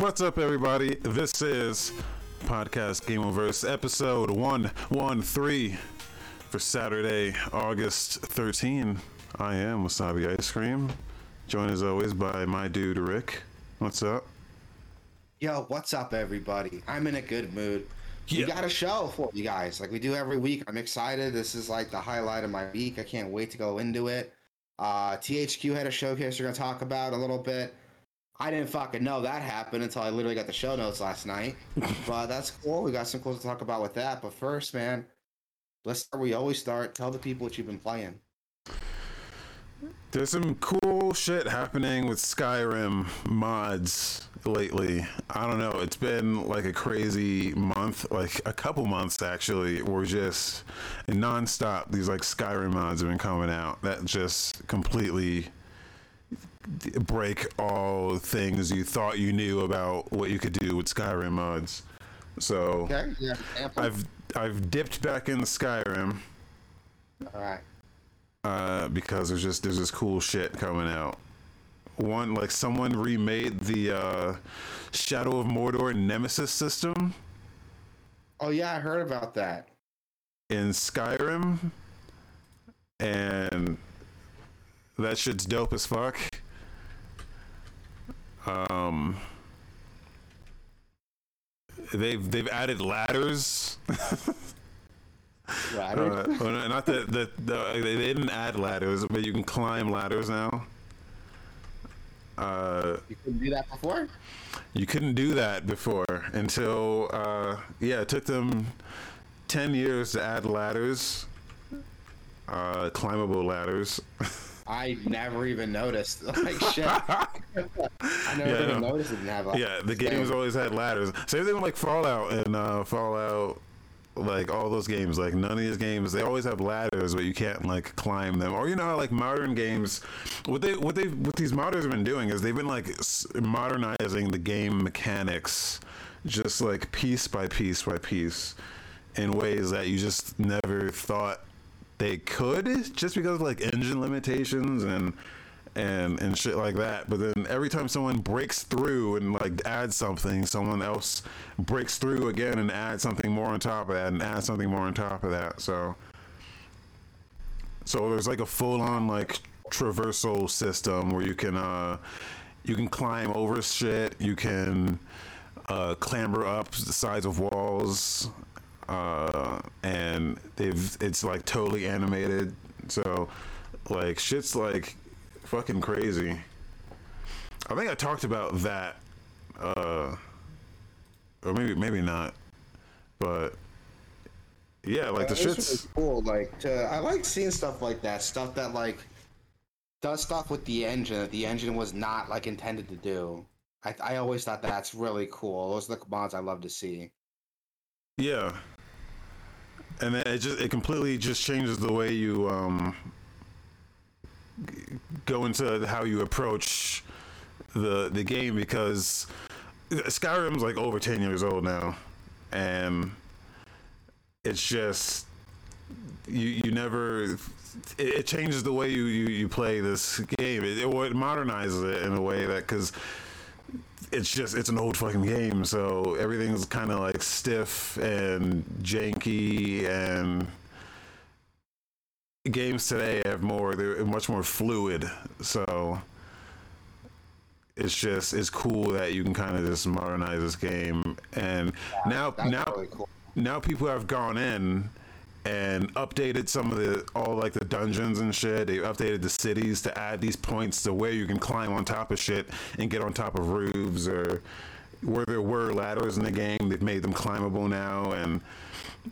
What's up, everybody? This is Podcast Game Oververse episode 113 for Saturday, August 13. I am Wasabi Ice Cream, joined as always by my dude Rick. What's up? Yo, what's up, everybody? I'm in a good mood. Yeah. We got a show for you guys, like we do every week. I'm excited. This is like the highlight of my week. I can't wait to go into it. Uh, THQ had a showcase we're gonna talk about a little bit. I didn't fucking know that happened until I literally got the show notes last night. but that's cool. We got some cool to talk about with that. But first, man, let's start. We always start. Tell the people what you've been playing. There's some cool shit happening with Skyrim mods lately. I don't know. It's been like a crazy month, like a couple months actually. We're just nonstop. These like Skyrim mods have been coming out that just completely break all things you thought you knew about what you could do with Skyrim mods. So Okay. Yeah. I've I've dipped back in the Skyrim All right. uh, because there's just there's this cool shit coming out. One like someone remade the uh, Shadow of Mordor Nemesis system Oh yeah, I heard about that. in Skyrim, and that shit's dope as fuck. Um, they've they've added ladders. Right. Uh, well, not that that the, they didn't add ladders, but you can climb ladders now. Uh, you couldn't do that before. you couldn't do that before until uh, yeah, it took them ten years to add ladders, uh, climbable ladders. I never even noticed. Like shit. I never Yeah, even no. noticed it didn't have. Yeah, the games always had ladders. Same thing with like Fallout and uh, Fallout, like all those games. Like none of these games, they always have ladders, but you can't like climb them. Or you know, how, like modern games, what they what they what these modders have been doing is they've been like modernizing the game mechanics, just like piece by piece by piece, in ways that you just never thought they could, just because of like engine limitations and and and shit like that. But then every time someone breaks through and like adds something, someone else breaks through again and adds something more on top of that and adds something more on top of that. So so there's like a full on like traversal system where you can uh you can climb over shit, you can uh clamber up the sides of walls uh and they've it's like totally animated. So like shit's like fucking crazy. I think I talked about that, uh, or maybe maybe not, but yeah, like the really shit's cool. Like to, I like seeing stuff like that. Stuff that like does stuff with the engine that the engine was not like intended to do. I, I always thought that's really cool. Those are the mods I love to see. yeah, and then it just it completely just changes the way you um go into how you approach the the game because Skyrim's like over ten years old now, and it's just you you never it, it changes the way you, you you play this game. It, it, it modernizes it in a way that because it's just it's an old fucking game so everything's kind of like stiff and janky and games today have more they're much more fluid so it's just it's cool that you can kind of just modernize this game and now now really cool. now people have gone in and updated some of the all like the dungeons and shit. They updated the cities to add these points to where you can climb on top of shit and get on top of roofs or where there were ladders in the game. They've made them climbable now and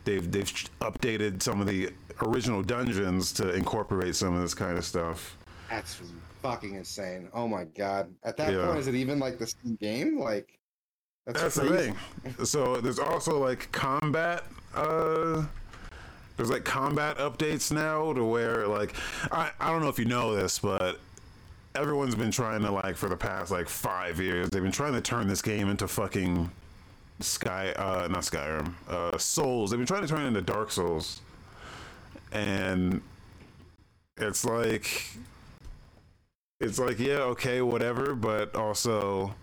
they've they've updated some of the original dungeons to incorporate some of this kind of stuff. That's fucking insane. Oh my god. At that Yeah. point, is it even like the same game? Like that's, That's the thing. So there's also like combat. Uh, there's like combat updates now to where like I I don't know if you know this, but everyone's been trying to like for the past like five years. They've been trying to turn this game into fucking Sky. Uh, not Skyrim. Uh, Souls. They've been trying to turn it into Dark Souls, and it's like it's like yeah okay whatever but also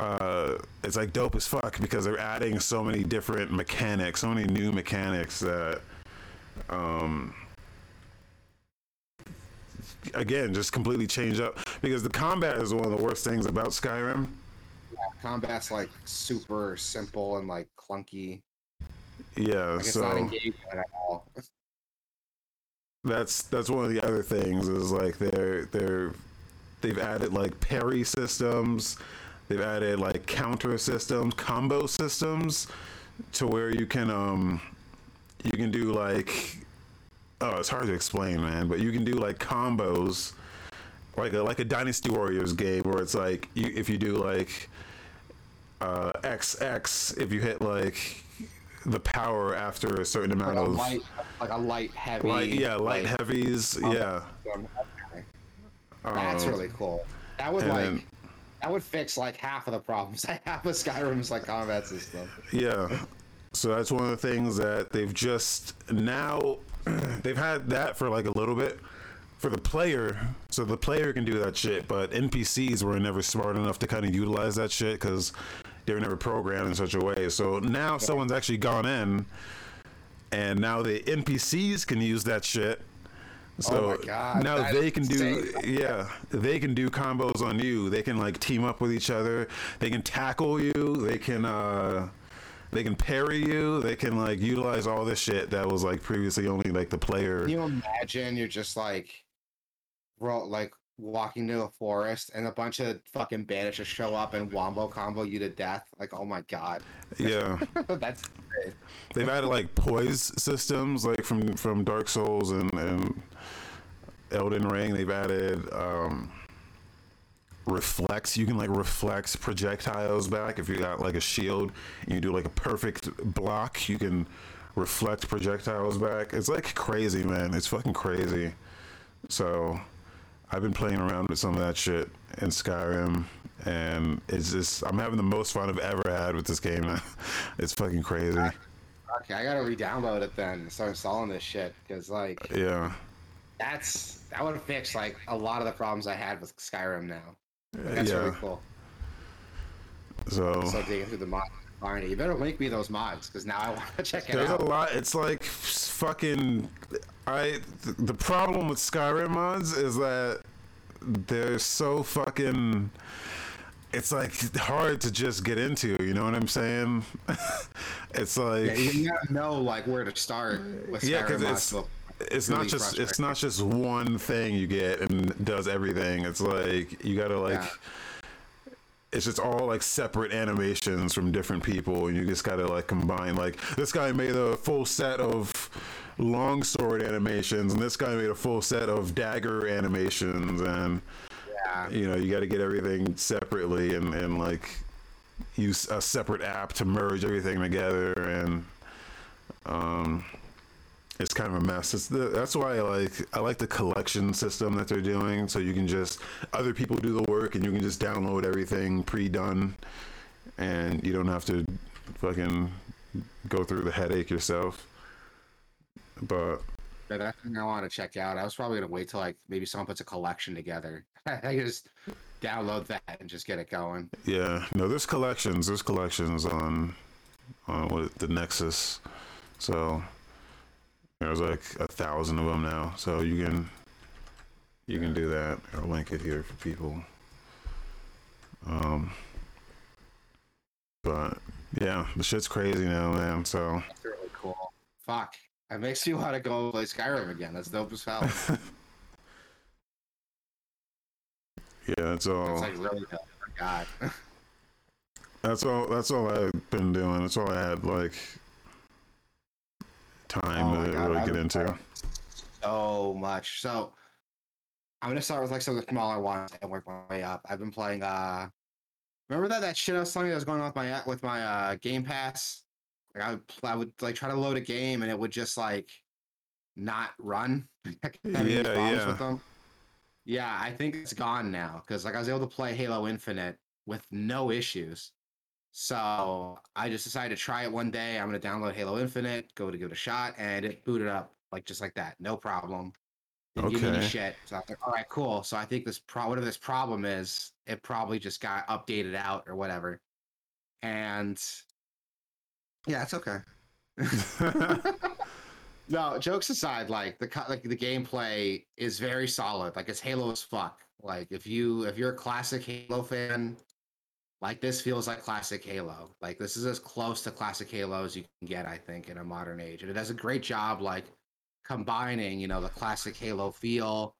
uh, it's like dope as fuck because they're adding so many different mechanics, so many new mechanics that, um, again, just completely change up. Because the combat is one of the worst things about Skyrim. Yeah, combat's like super simple and like clunky. Yeah, Like it's so not engaging at all. that's that's one of the other things is like they're they're they've added like parry systems they've added like counter systems combo systems to where you can um you can do like oh it's hard to explain man but you can do like combos like a like a dynasty warriors game where it's like you if you do like uh xx if you hit like the power after a certain amount Like a of light, like a light heavy. light yeah light like, heavies yeah Okay. That's Um, really cool. That would like then- that would fix like half of the problems I have with Skyrim's like combat system. Yeah. So that's one of the things that they've just now they've had that for like a little bit for the player. So the player can do that shit, but NPCs were never smart enough to kind of utilize that shit because they were never programmed in such a way. So now someone's actually gone in, and now the NPCs can use that shit. So Oh my God, now they can do insane. yeah, they can do combos on you. They can like team up with each other. They can tackle you. They can uh they can parry you. They can like utilize all this shit that was like previously only like the player. Can you imagine you're just like ro- like walking to a forest and a bunch of fucking bandits just show up and wombo combo you to death? Like, oh my god. Yeah. That's great. They've added like poise systems like from from Dark Souls and and Elden Ring. They've added um reflex. You can like reflex projectiles back if you got like a shield and you do like a perfect block. You can reflect projectiles back. It's like crazy, man. It's fucking crazy. So I've been playing around with some of that shit in Skyrim, and it's just I'm having the most fun I've ever had with this game. it's fucking crazy. Okay, I gotta re-download it then and start installing this shit because like Yeah, that's that would fix like a lot of the problems I had with Skyrim now. Like, that's really cool. So So digging through the mods, find it. You better link me those mods because now I want to check it there's out. There's a lot. It's like fucking. I th- the problem with Skyrim mods is that they're so fucking. It's like hard to just get into. You know what I'm saying? it's like Yeah, you gotta know like where to start with Skyrim Yeah, 'cause mods. it's- it's really not just it's not just one thing you get and does everything. It's like you gotta like Yeah. it's just all like separate animations from different people and you just gotta like combine like this guy made a full set of long sword animations and this guy made a full set of dagger animations and yeah. you know you got to get everything separately and, and like use a separate app to merge everything together and um it's kind of a mess it's the, that's why i like i like the collection system that they're doing so you can just other people do the work and you can just download everything pre-done and you don't have to fucking go through the headache yourself but Yeah, that's something I want to check out. I was probably gonna wait till like maybe someone puts a collection together. I just download that and just get it going. Yeah, no, there's collections. There's collections on on what the Nexus. So there's like a thousand of them now. So you can you can do that. I'll link it here for people. Um, but yeah, the shit's crazy now, man. So That's really cool. Fuck. It makes me want to go play Skyrim again. That's dope as hell. yeah, that's all. It's like really. Oh, God. That's all. That's all I've been doing. That's all I had like time Oh to God, really get into. playing So much. So I'm gonna start with like some of the smaller ones and work my way up. I've been playing uh remember that that shit I was telling you that was going on with my with my uh Game Pass? Like I would I would like try to load a game and it would just like not run. Yeah, yeah. Yeah, I think it's gone now because like I was able to play Halo Infinite with no issues. So I just decided to try it one day. I'm gonna download Halo Infinite, go to give it a shot, and it booted up like just like that, no problem. Didn't give me any shit. So I was like, all right, cool. So I think this pro whatever this problem is, it probably just got updated out or whatever. And yeah, it's okay. no, jokes aside, like the like the gameplay is very solid. Like it's Halo as fuck. Like if you if you're a classic Halo fan, like this feels like classic Halo. Like this is as close to classic Halo as you can get, I think, in a modern age. And it does a great job, like combining, you know, the classic Halo feel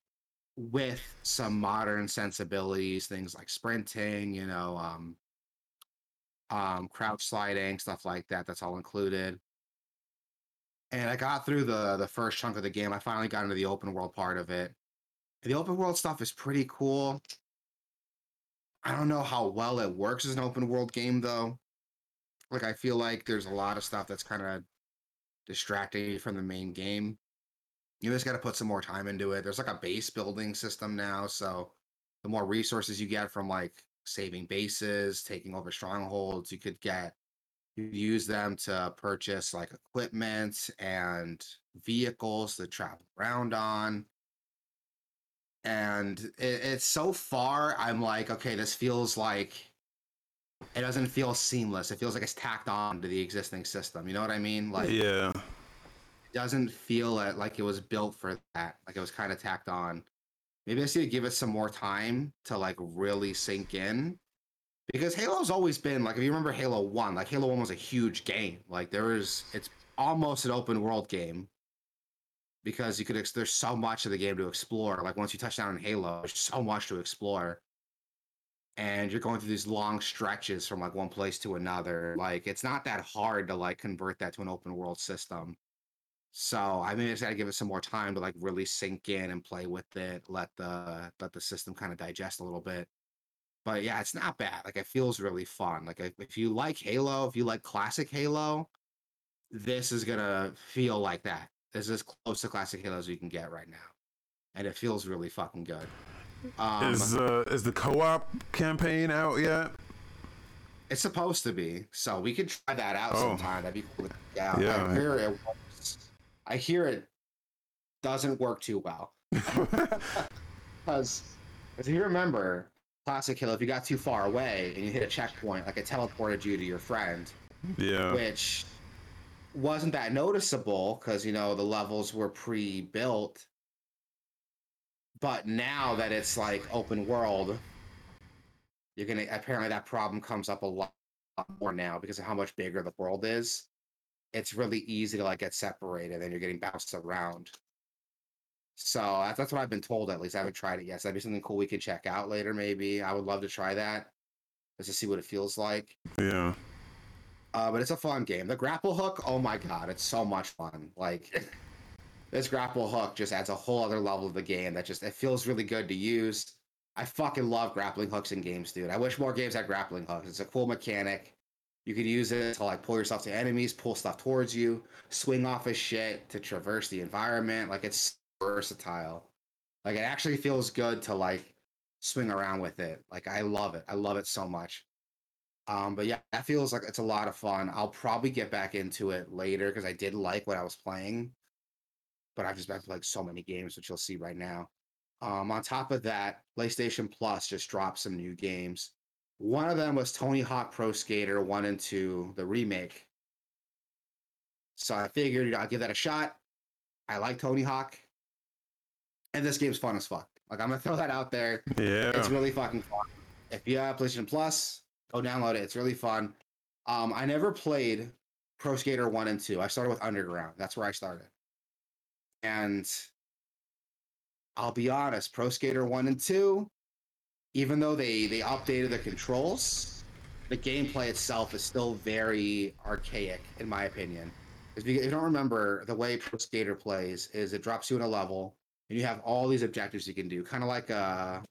with some modern sensibilities, things like sprinting, you know, um, um, crouch sliding, stuff like that. That's all included. And I got through the the first chunk of the game. I finally got into the open world part of it. The open world stuff is pretty cool. I don't know how well it works as an open world game though. Like I feel like there's a lot of stuff that's kind of distracting you from the main game. You just got to put some more time into it. There's like a base building system now, so the more resources you get from like saving bases, taking over strongholds, you could get you use them to purchase like equipment and vehicles to travel around on. And it, it's so far, I'm like, okay, this feels like it doesn't feel seamless. It feels like it's tacked on to the existing system. You know what I mean? Like, yeah. it doesn't feel it like it was built for that. Like it was kind of tacked on. Maybe I just need to give it some more time to like really sink in. Because Halo's always been like if you remember Halo 1, like Halo 1 was a huge game. Like there was it's almost an open world game. Because you could ex- there's so much of the game to explore. Like once you touch down in Halo, there's so much to explore. And you're going through these long stretches from like one place to another. Like it's not that hard to like convert that to an open world system. So I mean, I just gotta give it some more time to like really sink in and play with it. Let the let the system kind of digest a little bit. But yeah, it's not bad. Like it feels really fun. Like if you like Halo, if you like classic Halo, this is gonna feel like that. Is as close to classic Halo as you can get right now, and it feels really fucking good. Um, is uh, is the co-op campaign out yet? It's supposed to be, so we could try that out Oh. sometime. That'd be cool. check. Yeah. I hear it. Works. I hear it doesn't work too well because, if you remember, classic Halo, if you got too far away and you hit a checkpoint, like it teleported you to your friend, yeah. which wasn't that noticeable because you know the levels were pre-built. But now that it's like open world, you're gonna apparently that problem comes up a lot more now because of how much bigger the world is. It's really easy to like get separated and you're getting bounced around. So that's, what I've been told at least. I haven't tried it yet. So that'd be something cool we could check out later, maybe. I would love to try that just to see what it feels like. Yeah. Uh, but it's a fun game. The grapple hook, oh my god, it's so much fun. Like this grapple hook just adds a whole other level of the game that just it feels really good to use. I fucking love grappling hooks in games, dude. I wish more games had grappling hooks. It's a cool mechanic. You could use it to like pull yourself to enemies, pull stuff towards you, swing off of shit to traverse the environment. Like it's versatile. Like it actually feels good to like swing around with it. Like I love it. I love it so much. Um, but yeah, that feels like it's a lot of fun. I'll probably get back into it later because I did like what I was playing, but I've just been like so many games, which you'll see right now. Um, on top of that, PlayStation Plus just dropped some new games. One of them was Tony Hawk Pro Skater 1 and 2, the remake. So I figured I'll give that a shot. I like Tony Hawk. And this game's fun as fuck. Like, I'm going to throw that out there. Yeah. It's really fucking fun. If you have PlayStation Plus, go download it. It's really fun. Um, I never played Pro Skater 1 and 2. I started with Underground. That's where I started. And I'll be honest, Pro Skater 1 and 2, even though they they updated the controls, the gameplay itself is still very archaic in my opinion. If you, if you don't remember, the way Pro Skater plays is it drops you in a level and you have all these objectives you can do, kind of like a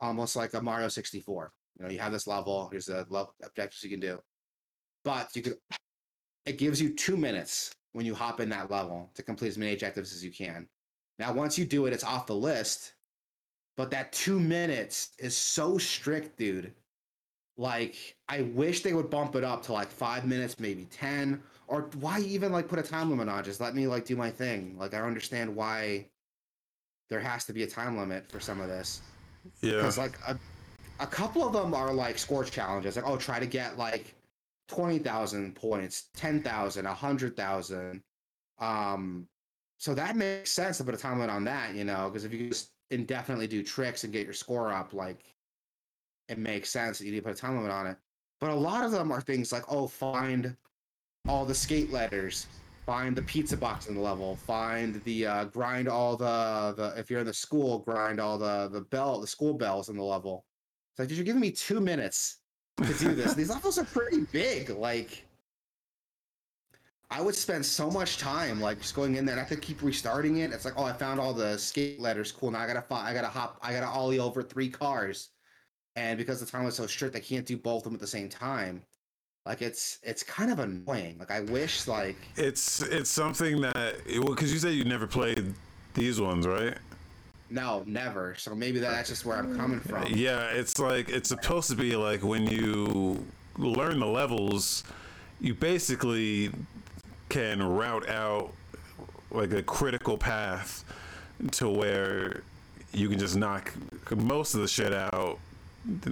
almost like a Mario 64. You know, you have this level, here's the level objectives you can do. But you could it gives you two minutes when you hop in that level to complete as many objectives as you can. Now, once you do it, it's off the list. But that two minutes is so strict, dude. Like, I wish they would bump it up to like five minutes, maybe 10. Or why even like put a time limit on? Just let me like do my thing. Like, I don't understand why there has to be a time limit for some of this Yeah. because like a, a couple of them are like score challenges like oh try to get like 20,000 points 10,000 100,000 um so that makes sense to put a time limit on that you know because if you just indefinitely do tricks and get your score up like it makes sense that you need to put a time limit on it. But a lot of them are things like oh find all the skate letters find the pizza box in the level find the uh, grind all the the if you're in the school grind all the the bell the school bells in the level it's like you're giving me two minutes to do this. These levels are pretty big like i would spend so much time like just going in there and i have to keep restarting it. It's like oh i found all the skate letters. Cool. Now i gotta fi- i gotta hop i gotta ollie over three cars. And because the time was so strict i can't do both of them at the same time. Like it's it's kind of annoying. Like i wish like It's it's something that well because you said you never played these ones, right? No never. So maybe that's just where i'm coming from. Yeah, it's like it's supposed to be like when you learn the levels, you basically can route out like a critical path to where you can just knock most of the shit out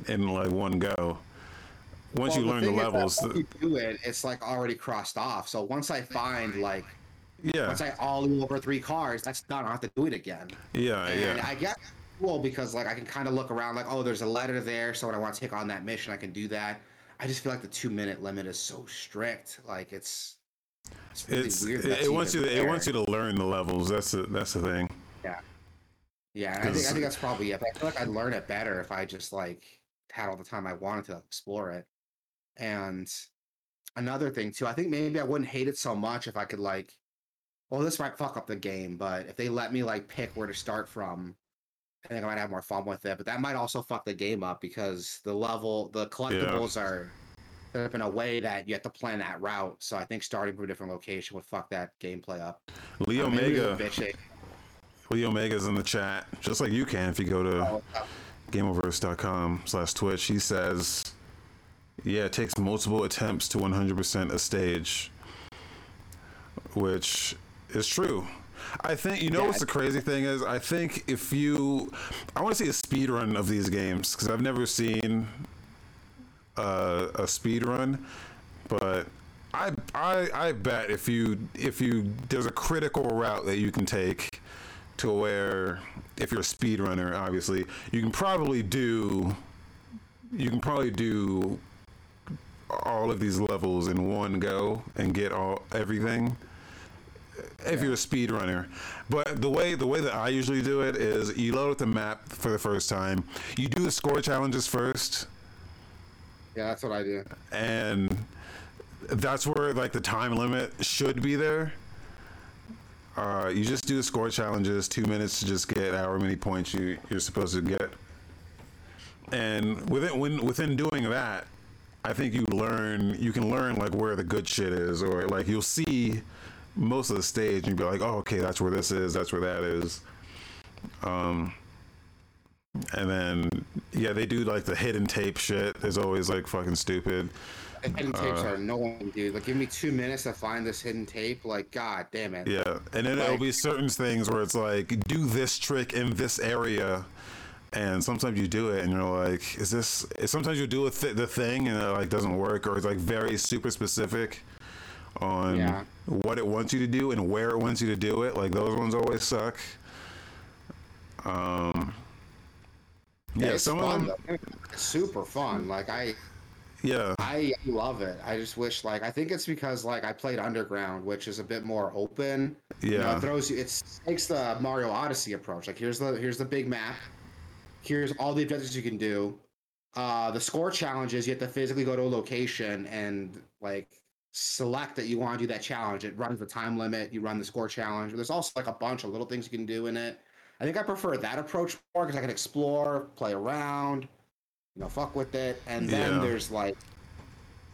in like one go. Once you learn the that levels, you do it it's like already crossed off. So once i find like yeah, once i ollie over three cars that's done i have to do it again yeah, and yeah. I guess cool because like I can kind of look around like oh there's a letter there so when I want to take on that mission I can do that. I just feel like the two minute limit is so strict. Like it's it's really It's weird. it, it wants you to, it wants you to learn the levels. That's the that's the thing. Yeah, Yeah, I think I think that's probably it. But I feel like I'd learn it better if I just like had all the time I wanted to explore it. And another thing too, I think maybe I wouldn't hate it so much if I could like well this might fuck up the game, but if they let me like pick where to start from, I think I might have more fun with it. But that might also fuck the game up because the level the collectibles are set up in a way that you have to plan that route. So I think starting from a different location would fuck that gameplay up. Leo uh, Omega, the Leo Omega's in the chat, just like you can if you go to oh, gameoverse.com slash twitch he says yeah it takes multiple attempts to 100% a stage which is true. I think you know Yeah, what's the crazy thing is? I think if you i want to see a speed run of these games because i've never seen uh, a speed run but I, I i bet if you if you there's a critical route that you can take to where if you're a speed runner, obviously, you can probably do you can probably do all of these levels in one go and get all everything if you're a speedrunner. But the way the way that I usually do it is you load up the map for the first time. You do the score challenges first yeah, that's what I do. and that's where like the time limit should be there. Uh, you just do the score challenges, two minutes to just get however many points you you're supposed to get, and within when within doing that, I think you learn you can learn like where the good shit is, or like you'll see most of the stage and be like, oh okay, that's where this is, that's where that is. Um, and then yeah, they do like the hidden tape shit. Is always like fucking stupid. Hidden tapes Uh, are annoying, dude. Like, give me two minutes to find this hidden tape. Like, god damn it. Yeah, and then it'll be certain things where it's like, do this trick in this area, and sometimes you do it, and you're like, is this? Sometimes you do a th- the thing, and it like doesn't work, or it's like very super specific on Yeah. what it wants you to do and where it wants you to do it. Like those ones always suck. Um. Yeah, it's some fun, of them. Super fun. Like, I Yeah, I love it. I just wish, like, I think it's because like I played Underground, which is a bit more open. You know, yeah, it throws you. It takes the Mario Odyssey approach. Like, here's the here's the big map. Here's all the objectives you can do. Uh, the score challenges you have to physically go to a location and like select that you want to do that challenge. It runs the time limit. You run the score challenge. There's also like a bunch of little things you can do in it. I think I prefer that approach more because I can explore, play around, you know, fuck with it, and then Yeah. there's like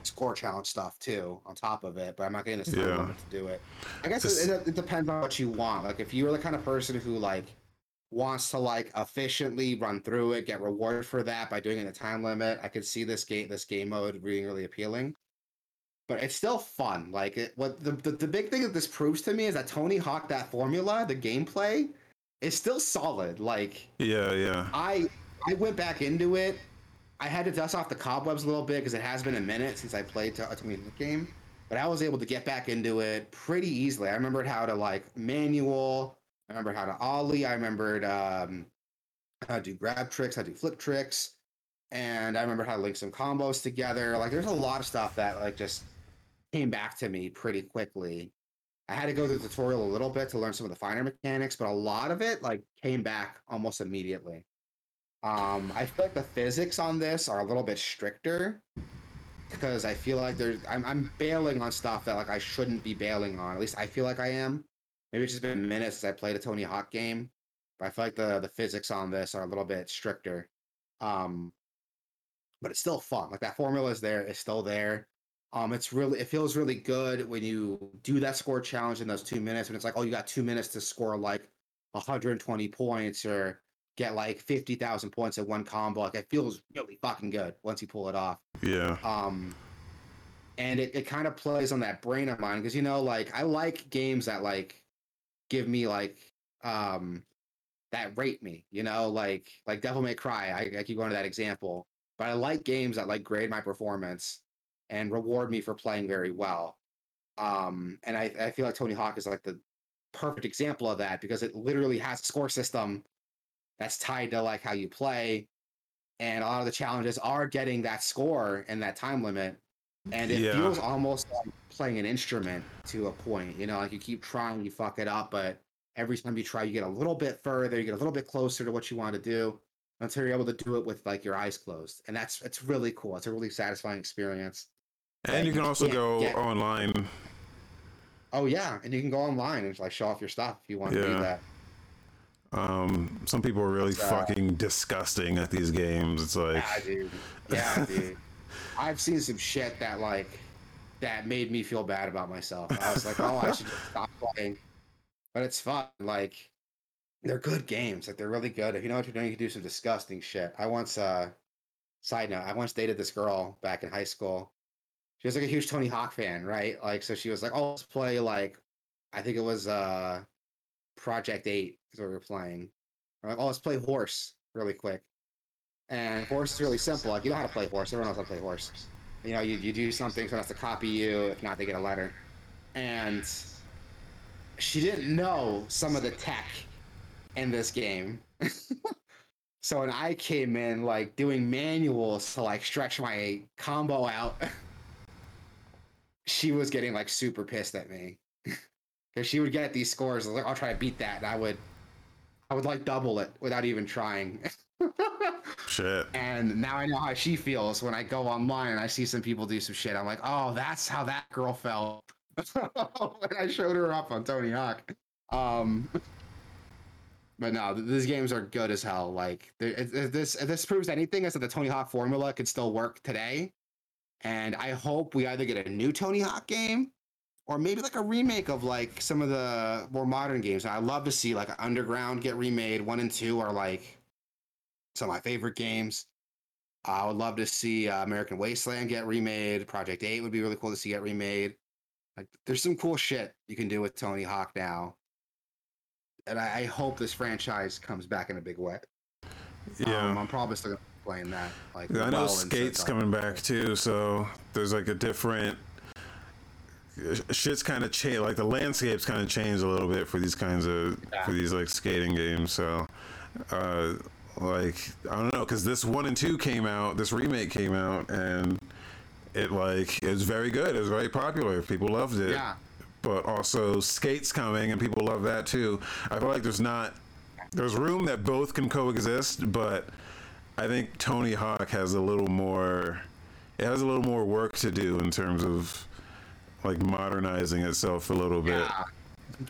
score challenge stuff too on top of it. But I'm not getting this time Yeah. limit to do it. I guess it, it, it depends on what you want. Like if you're the kind of person who like wants to like efficiently run through it, get rewarded for that by doing it in a time limit, I could see this game this game mode being really appealing. But it's still fun. Like it, what the, the the big thing that this proves to me is that Tony Hawk that formula, the gameplay, is still solid. Like Yeah, yeah. I I went back into it. I had to dust off the cobwebs a little bit because it has been a minute since I played to a Tony Hawk game. But I was able to get back into it pretty easily. I remembered how to like manual. I remember how to ollie. I remembered um, how to do grab tricks, how to do flip tricks, and I remember how to link some combos together. Like there's a lot of stuff that like just came back to me pretty quickly. I had to go through the tutorial a little bit to learn some of the finer mechanics, but a lot of it like came back almost immediately. Um, I feel like the physics on this are a little bit stricter because I feel like there's I'm, I'm bailing on stuff that like I shouldn't be bailing on. At least I feel like I am. Maybe it's just been minutes since I played a Tony Hawk game, but I feel like the the physics on this are a little bit stricter. Um, but it's still fun. Like that formula is there. It's still there. Um, it's really it feels really good when you do that score challenge in those two minutes. When it's like, oh, you got two minutes to score like 120 points or get like 50,000 points in one combo. Like it feels really fucking good once you pull it off. Yeah. Um, and it, it kind of plays on that brain of mine because you know, like I like games that like give me like um that rate me, you know, like like Devil May Cry. I, I keep going to that example, but I like games that like grade my performance and reward me for playing very well. Um, and I, I feel like Tony Hawk is like the perfect example of that because it literally has a score system that's tied to like how you play. And a lot of the challenges are getting that score and that time limit. And it Yeah. feels almost like playing an instrument to a point you know like you keep trying you fuck it up but every time you try you get a little bit further you get a little bit closer to what you want to do until you're able to do it with like your eyes closed. And that's it's really cool. It's a really satisfying experience And you can also Yeah, go yeah. online. oh yeah and you can go online and like show off your stuff if you want to do that Um, some people are really uh, fucking disgusting at these games. It's like, Yeah, dude. Yeah, dude. I've seen some shit that like that made me feel bad about myself. I was like, oh, I should just stop playing. But it's fun. Like they're good games. Like they're really good. If you know what you're doing, you can do some disgusting shit. I once uh side note, I once dated this girl back in high school. She was like a huge Tony Hawk fan, right? Like so she was like, Oh, let's play like I think it was uh Project 8 is what we were playing. We're like, oh, let's play horse really quick. And horse is really simple. Like you know how to play horse. Everyone knows how to play horse. You know, you, you do something, someone has to copy you. If not, they get a letter. And she didn't know some of the tech in this game. so when I came in, like doing manuals to like stretch my combo out, she was getting like super pissed at me. Because she would get these scores. I was like, I'll try to beat that. And I would I would like double it without even trying. shit. and now I know how she feels when I go online and I see some people do some shit. I'm like, oh, that's how that girl felt when I showed her up on Tony Hawk. Um, but no, th- these games are good as hell. Like, there- if if this if this proves anything, is that the Tony Hawk formula could still work today. And I hope we either get a new Tony Hawk game or maybe like a remake of like some of the more modern games. I'd love to see like Underground get remade. One and two are like some of my favorite games. I would love to see uh, American Wasteland get remade. Project Eight would be really cool to see get remade. Like, there's some cool shit you can do with Tony Hawk now, and I, I hope this franchise comes back in a big way. Yeah. um, I'm probably still playing that. Like, I know well Skate's coming back too, so there's like a different shit's kind of changed. Like the landscape's kind of changed a little bit for these kinds of Yeah. for these like skating games. So, uh, like I don't know, because this one and two came out, this remake came out, and it like it was very good. It was very popular. People loved it. Yeah, But also, Skate's coming, and people love that too. I feel like there's not there's room that both can coexist, but I think Tony Hawk has a little more. It has a little more work to do in terms of like modernizing itself a little bit. yeah.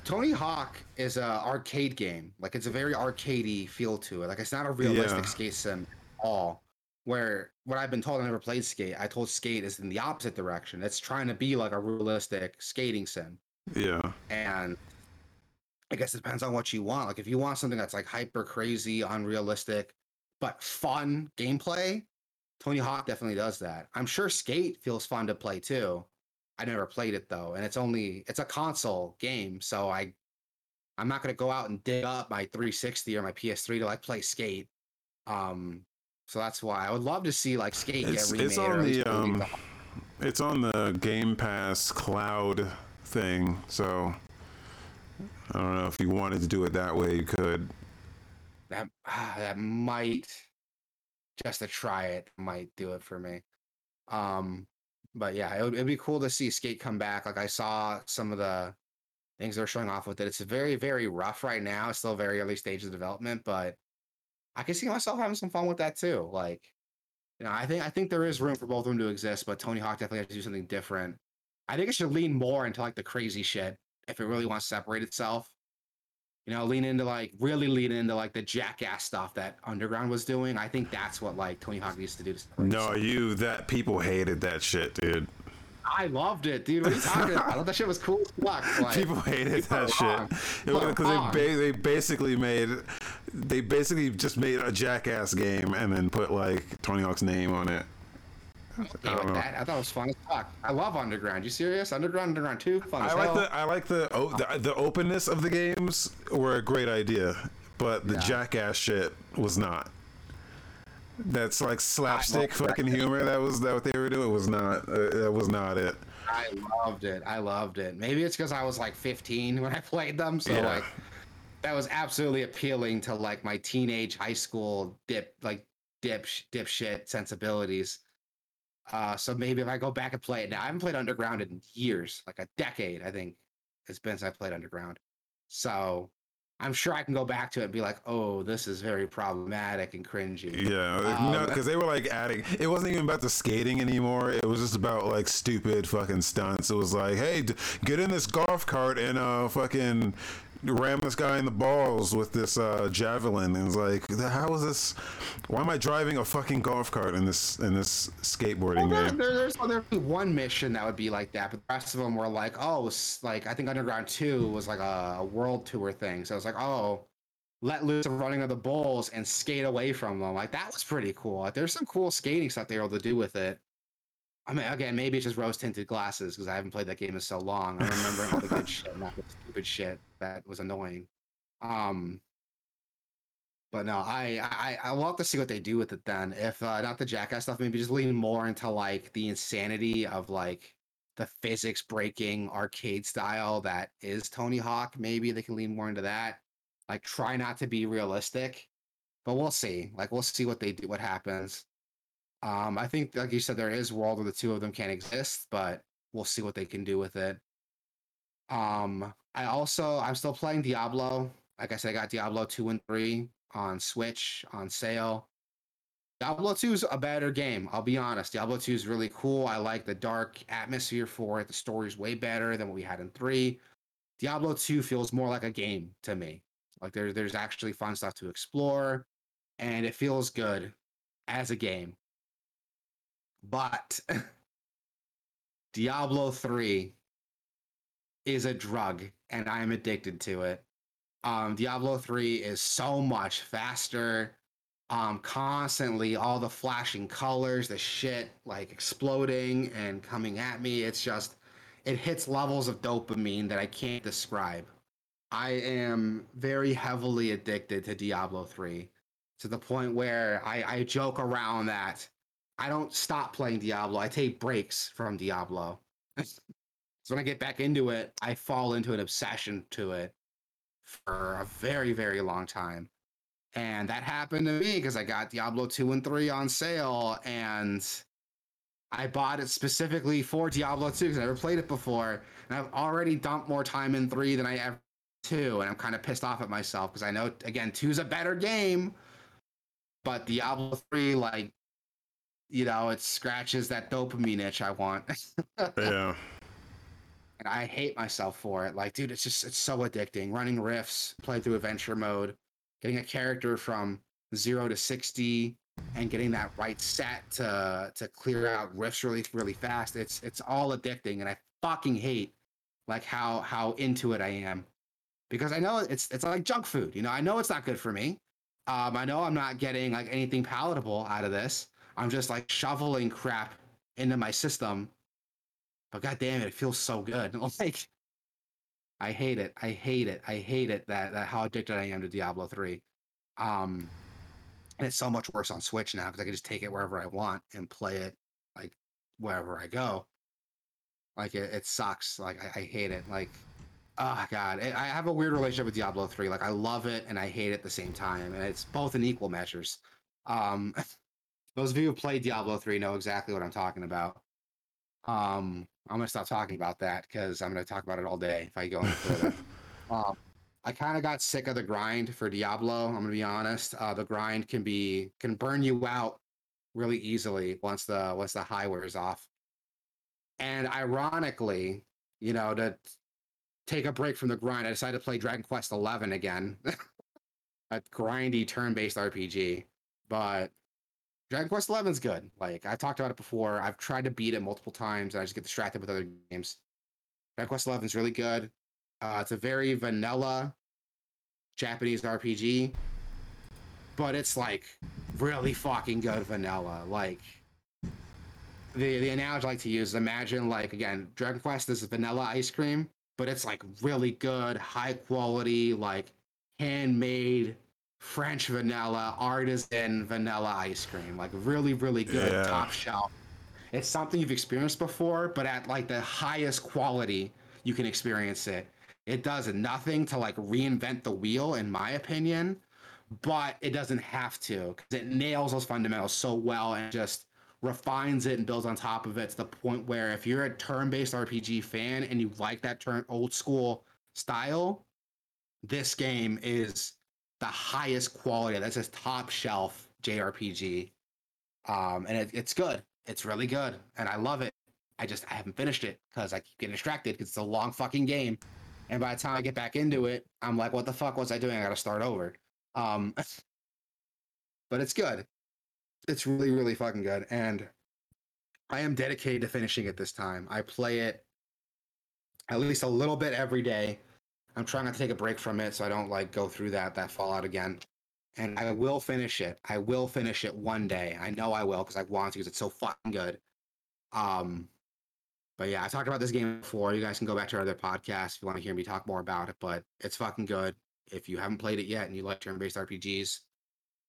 Tony Hawk is a arcade game. Like it's a very arcadey feel to it. Like it's not a realistic Yeah. skate sim at all. Where what I've been told, I never played skate. I told skate is in the opposite direction. It's trying to be like a realistic skating sim. Yeah. And I guess it depends on what you want. Like if you want something that's like hyper crazy, unrealistic, but fun gameplay, Tony Hawk definitely does that. I'm sure Skate feels fun to play too. I never played it though, and it's only it's a console game, so I I'm not gonna go out and dig up my 360 or my PS3 to like play Skate. Um, so that's why I would love to see like Skate It's, get remade. it's on the um, it's on the Game Pass cloud thing. So I don't know if you wanted to do it that way, you could. That ah, that might just to try it might do it for me. Um, but yeah, it would, it'd be cool to see Skate come back. Like I saw some of the things they're showing off with it. It's very very rough right now. It's still very early stages of development, but I can see myself having some fun with that too. Like, you know, I think I think there is room for both of them to exist, but Tony Hawk definitely has to do something different. I think it should lean more into like the crazy shit if it really wants to separate itself you know, lean into like really lean into like the jackass stuff that Underground was doing. I think that's what like Tony Hawk used to do. To No, you that people hated that shit, dude. I loved it, dude. What are you talking about? I thought that shit was cool as fuck. Like, People hated people that shit because they ba- they basically made they basically just made a jackass game and then put like Tony Hawk's name on it. Yeah, I with that, I thought it was fun as fuck. I love Underground. You serious? Underground, Underground Two, fun I as like hell. the I like the, oh, the the openness of the games were a great idea, but the Yeah. jackass shit was not. That's like slapstick well, fucking humor. That was that what they were doing. Was not. Uh, that was not it. I loved it. I loved it. Maybe it's because I was like 15 when I played them, so Yeah. like that was absolutely appealing to like my teenage high school dip like dip dipshit sensibilities. Uh, so maybe if I go back and play it now, I haven't played Underground in years, like a decade, I think it's been since I played Underground. So I'm sure I can go back to it and be like, oh, this is very problematic and cringy. Yeah, no, Um, because they were like adding. It wasn't even about the skating anymore. It was just about like stupid fucking stunts. It was like, hey, d- get in this golf cart and uh fucking ram this guy in the balls with this uh javelin. And it's like, how is this? Why am I driving a fucking golf cart in this in this skateboarding Well, there, game? there, there's well, there'd be one mission that would be like that, but the rest of them were like, oh, it was like I think Underground Two was like a, a world tour thing. So it's like, oh, let loose the running of the bulls and skate away from them. Like that was pretty cool. Like, there's some cool skating stuff they were able to do with it. I mean, again, maybe it's just rose tinted glasses because I haven't played that game in so long. I remember all the good shit, not the stupid shit that was annoying. Um, but no, I I I will have to see what they do with it then. If uh, not the jackass stuff, maybe just lean more into like the insanity of like the physics breaking arcade style that is Tony Hawk. Maybe they can lean more into that. Like try not to be realistic, but we'll see. Like we'll see what they do, what happens. Um, I think, like you said, there is a world where the two of them can't exist, but we'll see what they can do with it. Um, I also I'm still playing Diablo. Like I said, I got Diablo two and three on Switch on sale. Diablo 2 is a better game. I'll be honest. Diablo 2 is really cool. I like the dark atmosphere for it. The story's way better than what we had in 3. Diablo 2 feels more like a game to me. Like there, there's actually fun stuff to explore, and it feels good as a game. But Diablo 3 is a drug, and I'm addicted to it. Um, Diablo 3 is so much faster. Um, constantly all the flashing colors, the shit like exploding and coming at me. It's just, it hits levels of dopamine that I can't describe. I am very heavily addicted to Diablo 3 to the point where I, I joke around that I don't stop playing Diablo. I take breaks from Diablo. so when I get back into it, I fall into an obsession to it for a very, very long time. And that happened to me because I got Diablo 2 and 3 on sale and I bought it specifically for Diablo 2 because I never played it before. And I've already dumped more time in 3 than I ever 2. And I'm kind of pissed off at myself because I know, again, 2 is a better game. But Diablo 3, like, you know, it scratches that dopamine itch I want. Yeah. and I hate myself for it. Like, dude, it's just it's so addicting. Running rifts, playing through adventure mode, getting a character from zero to sixty, and getting that right set to to clear out rifts really really fast. It's it's all addicting, and I fucking hate like how how into it I am because I know it's it's like junk food. You know, I know it's not good for me. Um, I know I'm not getting like anything palatable out of this. I'm just like shoveling crap into my system but god damn it, it feels so good. Like I hate it. I hate it. I hate it that, that how addicted I am to Diablo 3. Um and it's so much worse on Switch now because I can just take it wherever I want and play it like wherever I go. Like it, it sucks. Like I, I hate it. Like oh god, I have a weird relationship with Diablo 3. Like I love it and I hate it at the same time, and it's both in equal measures. Um those of you who play Diablo 3 know exactly what I'm talking about. Um I'm gonna stop talking about that because I'm gonna talk about it all day if I go any further. um, I kind of got sick of the grind for Diablo. I'm gonna be honest. Uh, the grind can be can burn you out really easily once the once the high wears off. And ironically, you know, to take a break from the grind, I decided to play Dragon Quest XI again, a grindy turn-based RPG. But Dragon Quest XI is good. Like I talked about it before. I've tried to beat it multiple times, and I just get distracted with other games. Dragon Quest XI is really good. Uh, it's a very vanilla Japanese RPG, but it's like really fucking good vanilla. Like the the analogy I like to use, is imagine like again, Dragon Quest is vanilla ice cream, but it's like really good, high quality, like handmade French vanilla, artisan vanilla ice cream. Like really, really good, yeah. top shelf. It's something you've experienced before, but at like the highest quality you can experience it. It does nothing to like reinvent the wheel, in my opinion, but it doesn't have to because it nails those fundamentals so well and just refines it and builds on top of it to the point where if you're a turn-based RPG fan and you like that turn old school style, this game is the highest quality. That's a top shelf JRPG, um, and it, it's good. It's really good, and I love it. I just I haven't finished it because I keep getting distracted because it's a long fucking game, and by the time I get back into it, I'm like, what the fuck was I doing? I got to start over. Um, but it's good. It's really really fucking good, and I am dedicated to finishing it this time. I play it at least a little bit every day I'm trying not to take a break from it so I don't like go through that that Fallout again. And I will finish it. I will finish it one day. I know I will because I want to because it's so fucking good. Um, but yeah, I talked about this game before. You guys can go back to our other podcast if you want to hear me talk more about it. But it's fucking good. If you haven't played it yet and you like turn-based RPGs,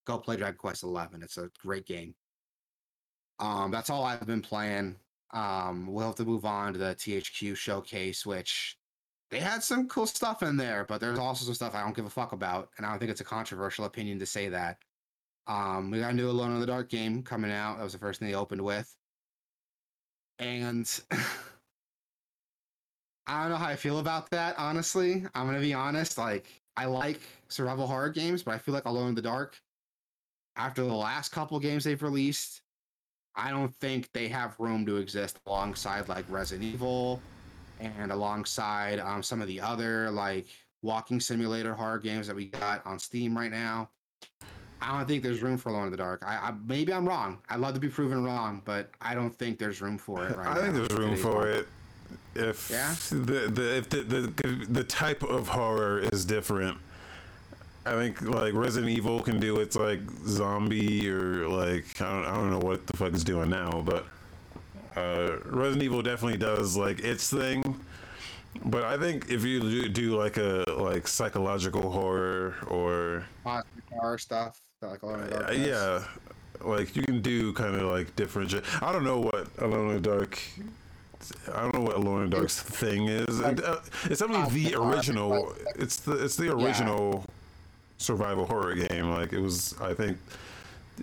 go play Dragon Quest Eleven. It's a great game. Um, that's all I've been playing. Um, we'll have to move on to the THQ showcase, which they had some cool stuff in there, but there's also some stuff I don't give a fuck about, and I don't think it's a controversial opinion to say that. Um, we got a new Alone in the Dark game coming out. That was the first thing they opened with, and I don't know how I feel about that. Honestly, I'm gonna be honest. Like, I like survival horror games, but I feel like Alone in the Dark, after the last couple games they've released, I don't think they have room to exist alongside like Resident Evil and alongside um, some of the other like walking simulator horror games that we got on Steam right now. I don't think there's room for Alone in the Dark. I, I maybe I'm wrong. I'd love to be proven wrong, but I don't think there's room for it right now. I now. think there's room for it if yeah? the the if the, the the type of horror is different. I think like Resident Evil can do its like zombie or like I don't, I don't know what the fuck it's doing now, but uh, Resident Evil definitely does like its thing, but I think if you do, do like a like psychological horror or horror stuff, like uh, yeah, like you can do kind of like different. I don't know what Alone in the Dark. I don't know what Alone in the Dark's thing is. Like, uh, it's definitely the original. It's the it's the original yeah. survival horror game. Like it was, I think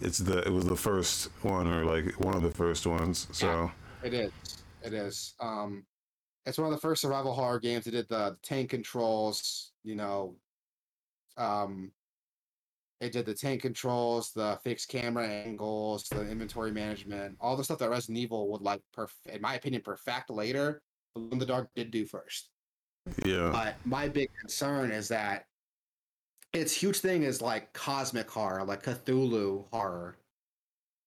it's the it was the first one or like one of the first ones. So yeah, it is. It is. Um, it's one of the first survival horror games. It did the tank controls. You know, um, it did the tank controls, the fixed camera angles, the inventory management, all the stuff that Resident Evil would like, perf- in my opinion, perfect later. But the Dark did do first. Yeah. But my big concern is that its huge thing is like cosmic horror, like Cthulhu horror,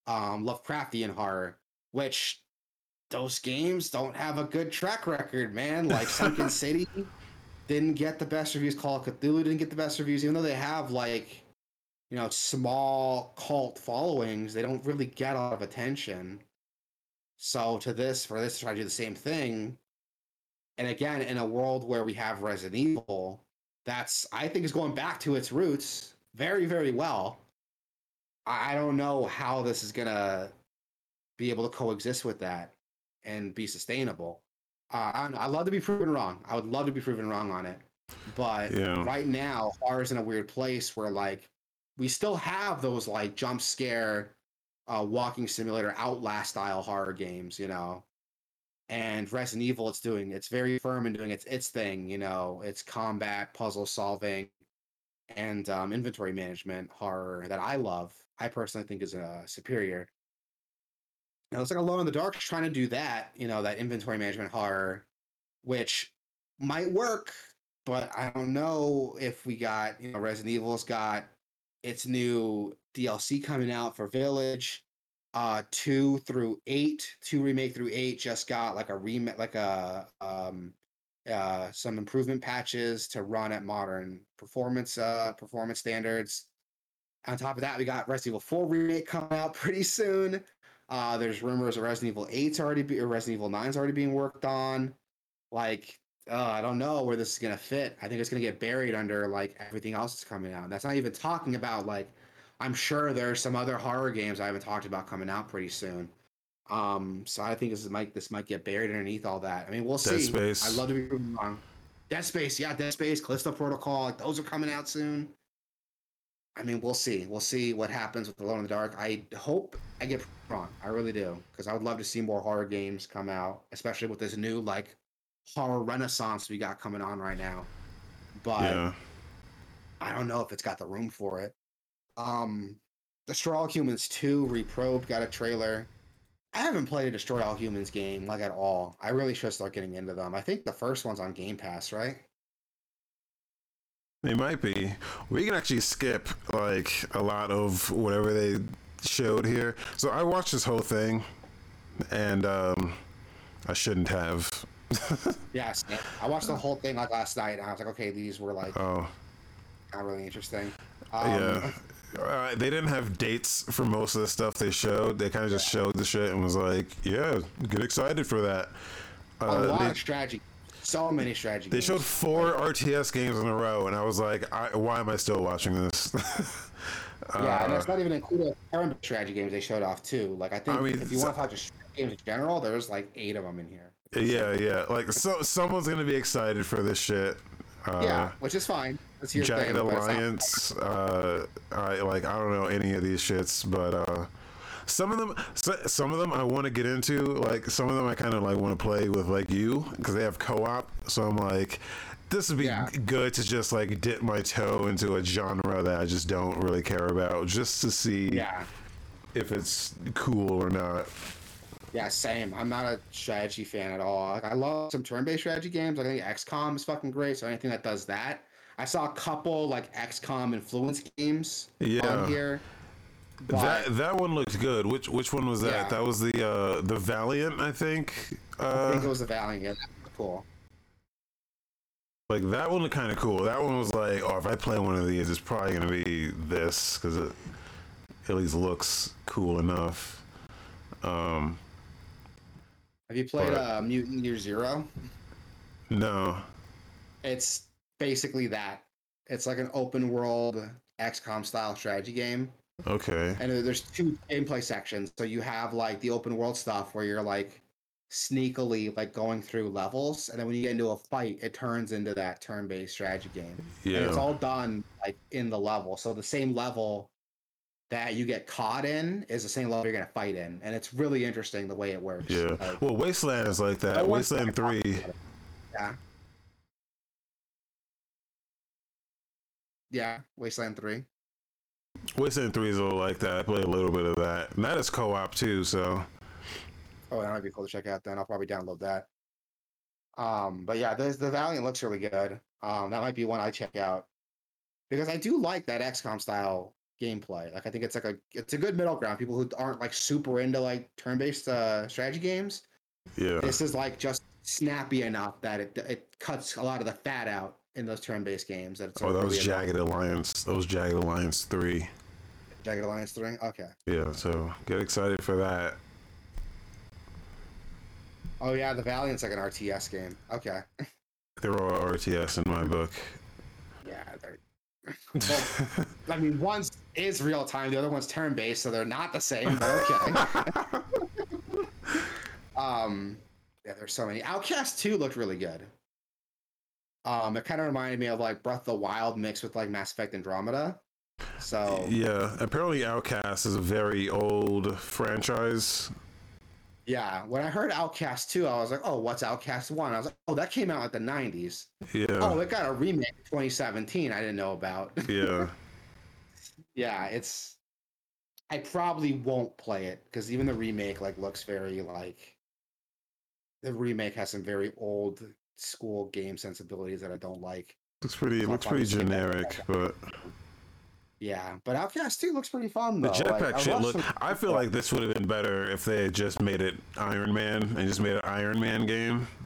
um, Lovecraftian horror, which those games don't have a good track record, man. Like Sinking City didn't get the best reviews. Call of Cthulhu didn't get the best reviews, even though they have like, you know, small cult followings. They don't really get a lot of attention. So to this, for this to try to do the same thing, And again, in a world where we have Resident Evil, that's I think is going back to its roots very, very well. I, don't know how this is gonna be able to coexist with that and be sustainable. Uh, I, I love to be proven wrong. I would love to be proven wrong on it, but Yeah. right now, horror's in a weird place where like we still have those like jump scare, uh, walking simulator, Outlast style horror games, you know. And Resident Evil, it's doing it's very firm in doing its its thing, you know. It's combat, puzzle solving, and um, inventory management horror that I love. I personally think is uh, superior. Now it's like Alone in the Dark trying to do that, you know, that inventory management horror, which might work, but I don't know if we got, you know, Resident Evil's got its new DLC coming out for Village. Uh, two through eight, two remake through eight just got like a remake, like a um, uh, some improvement patches to run at modern performance uh performance standards. On top of that, we got Resident Evil 4 remake coming out pretty soon. Uh, there's rumors of Resident Evil 8's already be, or Resident Evil 9's already being worked on. Like, uh, I don't know where this is gonna fit. I think it's gonna get buried under like everything else that's coming out. That's not even talking about like, I'm sure there's some other horror games I haven't talked about coming out pretty soon. Um, so I think this is, might this might get buried underneath all that. I mean, we'll Dead see. Space. I'd love to be proven wrong. Dead Space, yeah, Dead Space, Callisto Protocol, like those are coming out soon. I mean, we'll see. We'll see what happens with Alone in the Dark. I hope I get wrong. I really do, because I would love to see more horror games come out, especially with this new like horror renaissance we got coming on right now. But yeah. I don't know if it's got the room for it. Um, Destroy All Humans 2 Reprobed got a trailer. I haven't played a Destroy All Humans game like at all. I really should start getting into them. I think the first one's on Game Pass, right? They might be. We can actually skip like a lot of whatever they showed here. So I watched this whole thing, and um, I shouldn't have. Yes. I watched the whole thing like last night, and I was like, okay, these were like Oh, not really interesting. Um, yeah. Uh, they didn't have dates for most of the stuff they showed. They kind of just showed the shit and was like, "Yeah, get excited for that." a Uh, lot they, of strategy. So many strategy. they games. showed four RTS games in a row, and I was like, I, "Why am I still watching this?" Yeah, and Uh, that's not even including turn strategy games they showed off too. Like I think I mean, if you so- want to talk just games in general, there's like eight of them in here. yeah, yeah. Like, so someone's gonna be excited for this shit. Uh, yeah, which is fine. Jagged thing. but it's not- Alliance. Uh, I like. I don't know any of these shits, but uh, some of them, so, some of them I want to get into. Like some of them I kind of like want to play with like you because they have co-op. So I'm like, this would be Yeah. good to just like dip my toe into a genre that I just don't really care about, just to see Yeah, if it's cool or not. yeah, same. I'm not a strategy fan at all. Like I love some turn-based strategy games. Like I think XCOM is fucking great. So anything that does that. I saw a couple like XCOM influence games Yeah. on here. That that one looked good. Which which one was that? Yeah. That was the uh, the Valiant, I think. I Uh, think it was the Valiant. Cool. Like that one looked kind of cool. That one was like, oh, if I play one of these, it's probably gonna be this because it at least looks cool enough. Um, Have you played But- uh, Mutant Year Zero? no, It's basically that. It's like an open world XCOM style strategy game. okay, And there's two gameplay sections. So you have like the open world stuff where you're like sneakily like going through levels, and then when you get into a fight, it turns into that turn-based strategy game. Yeah. And it's all done like in the level. So the same level that you get caught in is the same level you're gonna fight in, and it's really interesting the way it works. yeah. Like, Well, Wasteland is like that. Wasteland Three. yeah. Yeah, Wasteland Three. Wasteland Three is a little like that. I play a little bit of that. And that is co-op too. So Oh, that might be cool to check out. Then I'll probably download that. Um, but yeah, the the Valiant looks really good. Um, that might be one I check out because I do like that XCOM style gameplay. Like I think it's like a it's a good middle ground. People who aren't like super into like turn based uh, strategy games. yeah, This is like just snappy enough that it it cuts a lot of the fat out in those turn based games. That it's oh, that was really annoying. Jagged Alliance. those Jagged Alliance Three. Jagged Alliance three. Okay. Yeah, so get excited for that. Oh yeah, the Valiant's like an RTS game. Okay. They're all RTS in my book. Yeah. They're... Well, I mean, one's is real time, the other one's turn based, so they're not the same. But okay. um, yeah, there's so many. Outcast Two looked really good. Um, it kind of reminded me of like Breath of the Wild mixed with like Mass Effect Andromeda. So yeah, apparently Outcast is a very old franchise. Yeah, when I heard Outcast 2, I was like, oh, what's Outcast 1? I was like, oh, that came out in the 90s. Yeah. Oh, it got a remake in 2017 I didn't know about. yeah. yeah, it's I probably won't play it because even the remake like looks very like the remake has some very old school game sensibilities that I don't like. Looks pretty. It looks pretty generic, but yeah. But Outcast 2 looks pretty fun though. the jetpack like, I shit look. some- I feel like this would have been better if they had just made it Iron Man and just made an Iron Man game.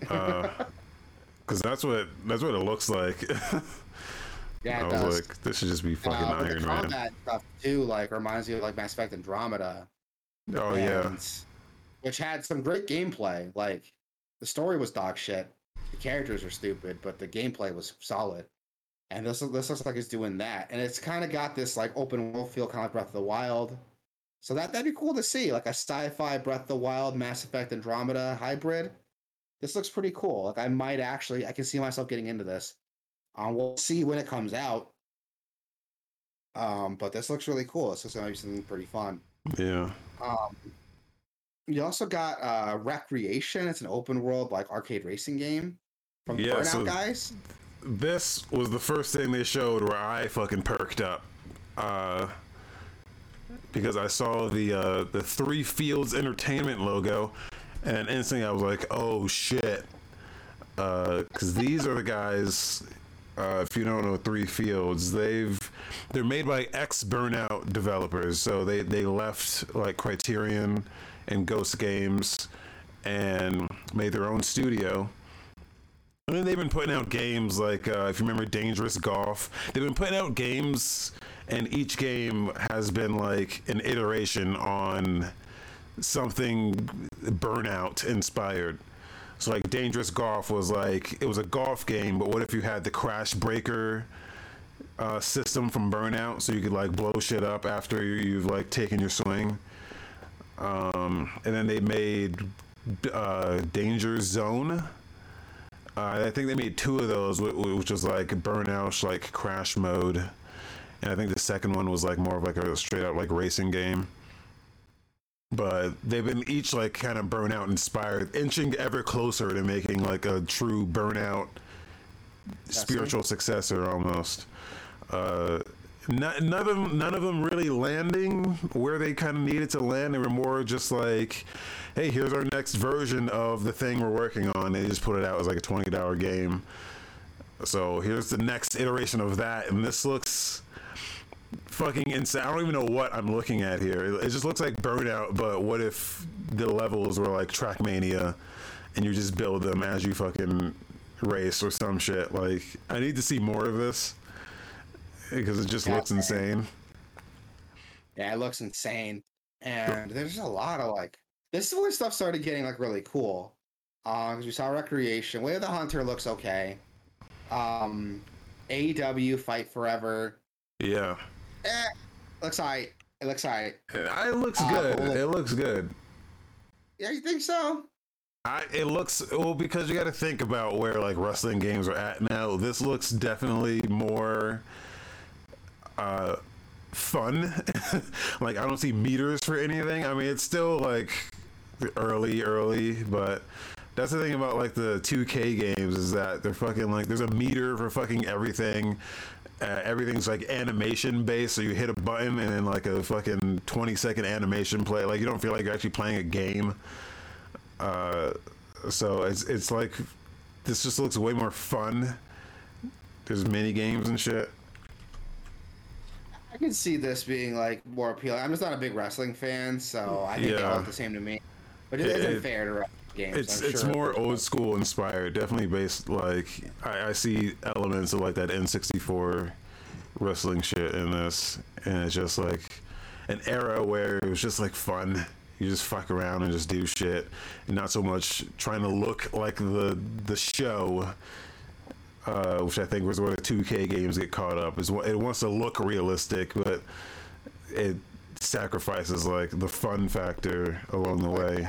Because that's what that's what it looks like. yeah, I was does. like, this should just be fucking Uh, Iron the Man. combat stuff too, like reminds me of like Mass Effect Andromeda. Oh yeah. Which had some great gameplay. Like the story was dog shit. The characters are stupid, but the gameplay was solid. And this this looks like it's doing that. And it's kind of got this like open world feel, kind of like Breath of the Wild. So that that'd be cool to see, like a sci-fi Breath of the Wild, Mass Effect Andromeda hybrid. This looks pretty cool. Like I might actually, I can see myself getting into this. Um, we'll see when it comes out. Um, but this looks really cool. This looks like something pretty fun. Yeah. Um, you also got uh, Wreckreation. It's an open world like arcade racing game from Yeah, Burnout so- guys. This was the first thing they showed where I fucking perked up. Uh, because I saw the uh, the Three Fields Entertainment logo, and instantly I was like, "Oh shit!" Because these are the guys. Uh, if you don't know Three Fields, they've they're made by ex Burnout developers. So they they left like Criterion and Ghost Games, and made their own studio. I mean, they've been putting out games like, uh, if you remember Dangerous Golf, they've been putting out games, and each game has been like an iteration on something Burnout inspired. So, like, Dangerous Golf was like, it was a golf game, but what if you had the Crash Breaker uh, system from Burnout so you could like blow shit up after you- you've like taken your swing? Um, and then they made uh, Danger Zone. Uh, I think they made two of those, wh- wh- which was like burnout, like crash mode, and I think the second one was like more of like a straight out like racing game. But they've been each like kind of burnout inspired, inching ever closer to making like a true burnout spiritual successor almost. Uh, none, none of them, none of them really landing where they kind of needed to land. They were more just like, "Hey, here's our next version of the thing we're working on." They just put it out as like a twenty dollar game. So here's the next iteration of that, and this looks fucking insane. I don't even know what I'm looking at here. It, just looks like Burnout, but what if the levels were like Trackmania, and you just build them as you fucking race or some shit? Like, I need to see more of this because it just Yeah. looks insane. Yeah, it looks insane. And there's a lot of like this is when stuff started getting like really cool. Um, 'cause we saw Wreckreation. Way of the Hunter looks okay. Um, AEW Fight Forever. Yeah, Eh, looks alright. It looks alright. it looks Uh, good. It looks good. Yeah, you think so? I, it looks well because you got to think about where like wrestling games are at now. This looks definitely more uh, fun. like I don't see meters for anything. I mean, it's still like early, early, but that's the thing about like the 2K games is that they're fucking like there's a meter for fucking everything. Uh, everything's like animation based, so you hit a button and then like a fucking 20 second animation play. Like you don't feel like you're actually playing a game. Uh, so it's it's like this just looks way more fun. There's mini games and shit. Can see this being like more appealing. I'm just not a big wrestling fan, so I think they Yeah. all look the same to me. But it It- isn't it- fair to wrestling games. It's it's sure. more old school inspired. Definitely based like I, I see elements of like that N64 wrestling shit in this, and it's just like an era where it was just like fun. You just fuck around and just do shit, and not so much trying to look like the the show. Uh, which I think was where the 2K games get caught up. Is it wants to look realistic, but it sacrifices like the fun factor along the way.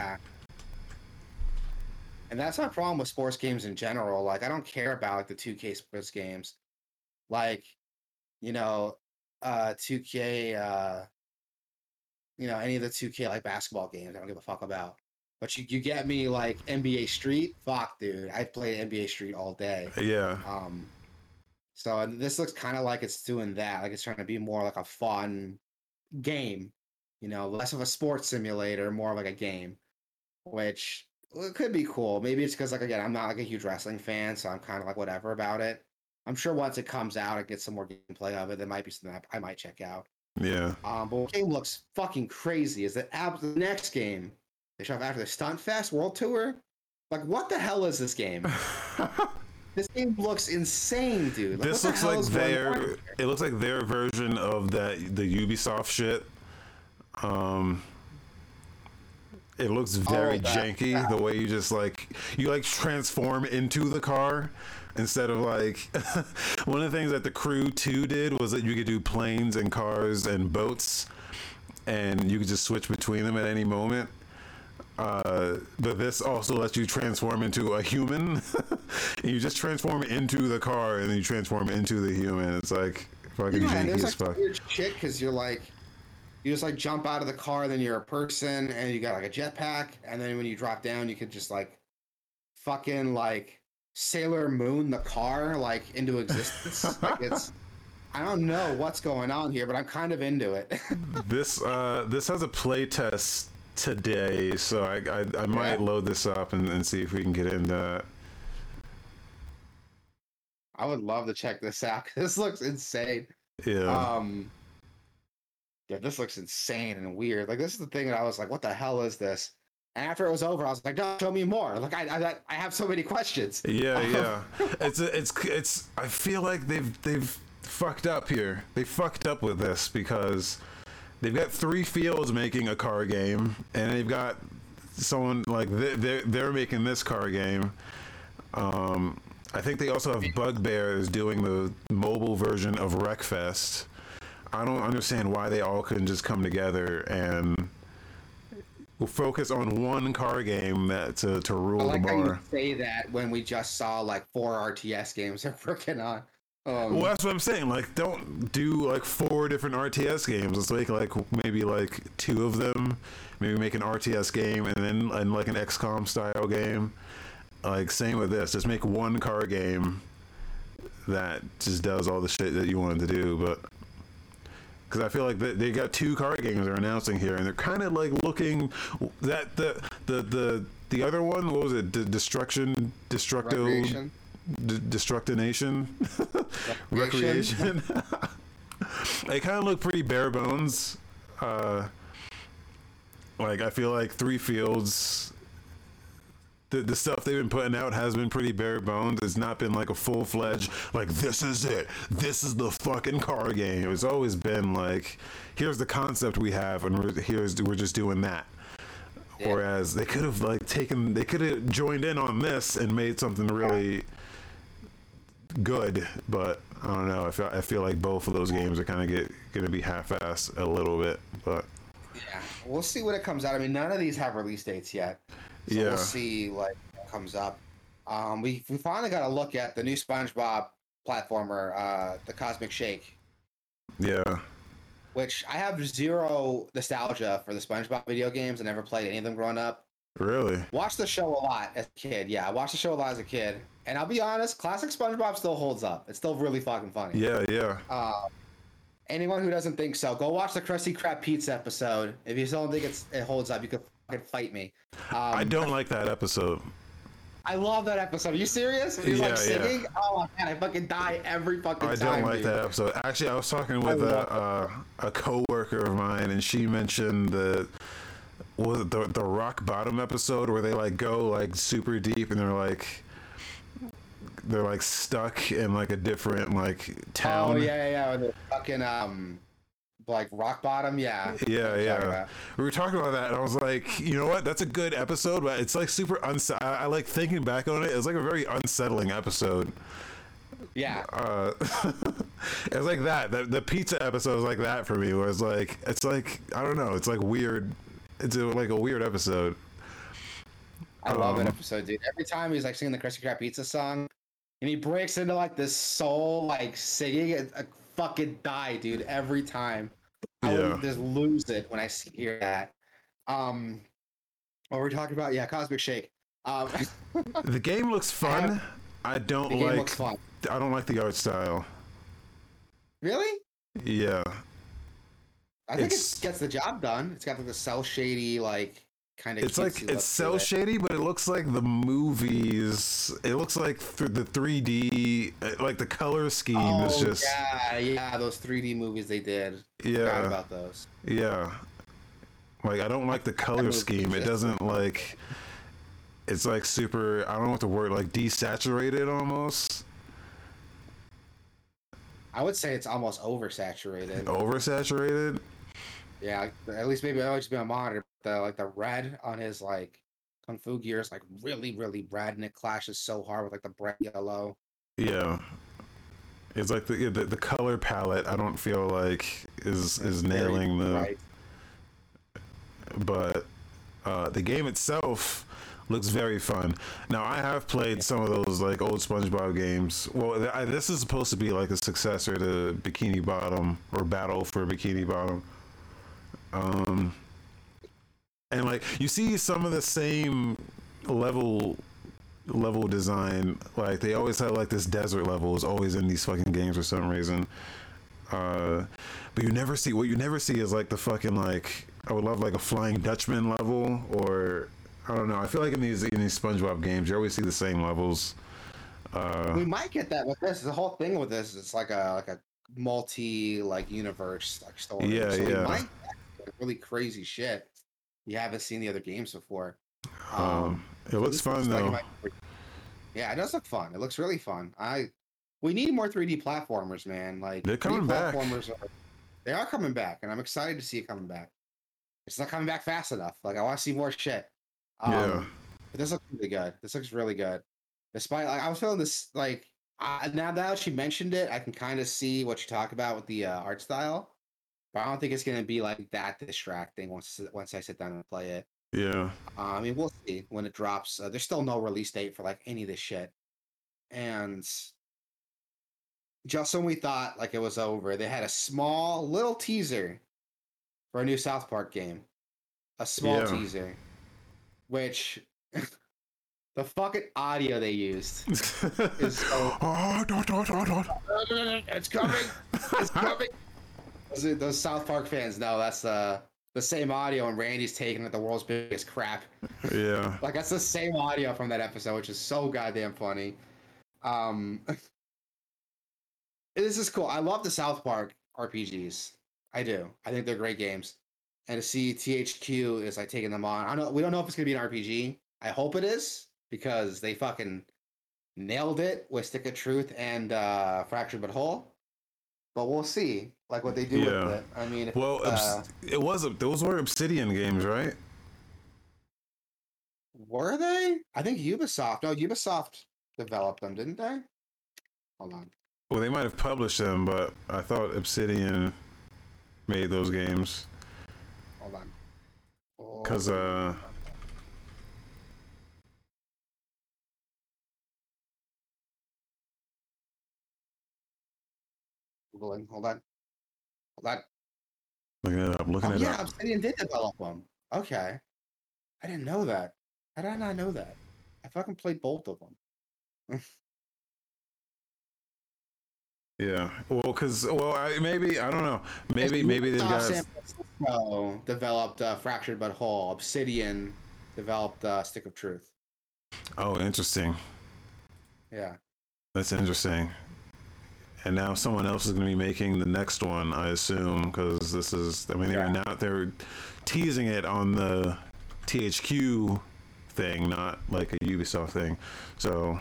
And that's my problem with sports games in general. Like I don't care about like the 2K sports games. Like, you know, uh 2K uh you know, any of the 2K like basketball games, I don't give a fuck about. But you, you get me like NBA Street, fuck dude. I play NBA Street all day. Yeah. Um so and this looks kind of like it's doing that. Like it's trying to be more like a fun game. You know, less of a sports simulator, more like a game. Which well, it could be cool. Maybe it's because like again, I'm not like a huge wrestling fan, so I'm kind of like whatever about it. I'm sure once it comes out I get some more gameplay of it, there might be something I, I might check out. Yeah. Um, but game looks fucking crazy is that ab- the next game they show up after the Stunt Fest World Tour. Like, what the hell is this game? this game looks insane, dude. Like, this looks like is going on their it looks like their version of that the Ubisoft shit. Um it looks very that- janky that. the way you just like you like transform into the car instead of like one of the things that the crew 2 did was that you could do planes and cars and boats and you could just switch between them at any moment uh, but this also lets you transform into a human. and you just transform into the car, and then you transform into the human. It's like fucking Yeah, janky there's as like fuck. weird shit because you're like, you just like jump out of the car, then you're a person, and you got like a jetpack, and then when you drop down, you could just like, fucking like Sailor Moon the car like into existence. like it's, I don't know what's going on here, but I'm kind of into it. This uh, this has a play test today, so I I, I might Yeah. load this up and, and see if we can get into that. I would love to check this out. This looks insane. Yeah. Um, yeah, this looks insane and weird. Like this is the thing that I was like, what the hell is this? And after it was over, I was like, no, show me more. Like I, I, I have so many questions. Yeah, yeah. it's it's it's. I feel like they've they've fucked up here. They fucked up with this because they've got three fields making a car game, and they've got someone like they- they're they're making this car game. Um, I think they also have Bugbears doing the mobile version of Wreckfest. I don't understand why they all couldn't just come together and focus on one car game that to, to I rule like the how you say that when we just saw like four RTS games they're working on. Um, Well, that's what I'm saying. Like, don't do like four different RTS games. Let's make like maybe like two of them. Maybe make an RTS game and then and like an XCOM style game. Like same with this. Just make one car game that just does all the shit that you wanted to do. But because I feel like they, they got two car games they're announcing here, and they're kind of like looking that the the the the other one. What was it? D- Destruction, Destructo. Wreckreation. D- Destructination, Wreckreation. Wreckreation. they kind of look pretty bare bones. Uh, like I feel like Three Fields. The, the stuff they've been putting out has been pretty bare bones. It's not been like a full fledged like this is it. This is the fucking car game. It's always been like here's the concept we have and we're, here's we're just doing that. Yeah. Whereas they could have like taken they could have joined in on this and made something really good, but I don't know. I feel I feel like both of those games are kind of get going to be half-assed a little bit, but Yeah, we'll see when it comes out. I mean, none of these have release dates yet. So Yeah. we'll see like what comes up. Um, we we finally got to look at the new SpongeBob platformer, uh, the Cosmic Shake, yeah, which I have zero nostalgia for the SpongeBob video games. I never played any of them growing up. Really, Watched the show a lot as a kid. Yeah, I watched the show a lot as a kid. And I'll be honest, classic SpongeBob still holds up. It's still really fucking funny. yeah, yeah. Uh, anyone who doesn't think so, go watch the Krusty Krab Pizza episode. If you still don't think it's, it holds up, you can fucking fight me. Um, I don't like that episode. I love that episode. Are you serious? When he's like Yeah, yeah. Oh god, I fucking die every fucking I time. I don't like dude. that episode. Actually, I was talking with a uh, a coworker of mine, and she mentioned the was it the the rock bottom episode where they like go like super deep, and they're like they're like stuck in like a different like town. Oh yeah, yeah, yeah. they're Fucking um, like rock bottom. Yeah. Yeah, yeah. We were talking about that, and I was like, you know what? That's a good episode, but it's like super unse- I, I like thinking back on it. It's like a very unsettling episode. Yeah. Uh, it's like that. The, the pizza episode is like that for me. Where it's like, it's like I don't know. It's like weird. It's a, like a weird episode. I love Um, that episode, dude. Every time he's like singing the Krusty Krab Pizza song, and he breaks into like this soul, like singing it, I fucking die, dude. Every time, I Yeah. just lose it when I hear that. Um, what were we talking about? Yeah, Cosmic Shake. Um, The game looks fun. have- I don't the game like. looks fun. I don't like the art style. Really? Yeah, I think it gets the job done. It's got like the cell shady, like kind of. it's like it's cell shady, but it looks like the movies. It looks like through the 3D, uh, like the color scheme Oh, is just yeah, yeah, those 3D movies they did. Forgot yeah, about those. yeah. Like I don't like the color scheme. It doesn't like. It's like super. I don't know what the word like desaturated almost. I would say it's almost oversaturated. Oversaturated. Yeah, at least maybe I'll just be on monitor. The like the red on his like kung fu gear is like really, really red, and it clashes so hard with like the bright yellow. Yeah. It's like the, the the color palette. I don't feel like is is nailing the. bright. But uh, the game itself looks very fun. Now I have played some of those like old SpongeBob games. Well, th- I, this is supposed to be like a successor to Bikini Bottom or Battle for Bikini Bottom. Um, and like you see some of the same level level design. Like they always have like this desert level is always in these fucking games for some reason. Uh, but you never see what you never see is like the fucking like I would love like a Flying Dutchman level or I don't know. I feel like in these in these SpongeBob games you always see the same levels. Uh, We might get that with this. The whole thing with this, is it's like a like a multi like universe like story. Yeah, so yeah. might get really crazy shit. You haven't seen the other games before. um, it looks this fun looks like though. might yeah, it does look fun. It looks really fun. I we need more 3D platformers, man. Like They're 3D coming back. Are, they are coming back, and I'm excited to see it coming back. It's not coming back fast enough. Like I want to see more shit. Um, Yeah. But this looks really good. This looks really good. Despite like I was feeling this like uh, now that she mentioned it, I can kind of see what you talk about with the uh, art style. But I don't think it's gonna be like that distracting once once I sit down and play it. Yeah. Uh, I mean, we'll see when it drops. Uh, there's still no release date for like any of this shit, and just when we thought like it was over, they had a small little teaser for a new South Park game. A small Yeah. teaser, which the fucking audio they used. Is so- oh, dot, dot, dot, dot. it's coming. It's coming. Those, those South Park fans know that's uh, the same audio, and Randy's taking it the world's biggest crap. Yeah. Like that's the same audio from that episode, which is so goddamn funny. Um, this is cool. I love the South Park RPGs. I do. I think they're great games. And to see THQ is like taking them on. I don't. We don't know if it's gonna be an RPG. I hope it is because they fucking nailed it with Stick of Truth and uh, Fractured But Whole. But we'll see, like what they do Yeah. with it. I mean, Well, uh, it was those were Obsidian games, right? Were they? I think Ubisoft. No, Ubisoft developed them, didn't they? Hold on. Well, they might have published them, but I thought Obsidian made those games because uh, Googling. Hold on. Hold on. looking it up, looking Oh, it yeah, up. Obsidian did develop them. Okay. I didn't know that. How did I not know that? I fucking played both of them. Yeah. Well, because well, I, maybe I don't know. Maybe maybe these Ubisoft guys. San Francisco developed uh, Fractured But Whole. Obsidian developed uh, Stick of Truth. Oh, interesting. Yeah. That's interesting. And now someone else is going to be making the next one, I assume, because this is. I mean, they're now they're teasing it on the THQ thing, not like a Ubisoft thing. So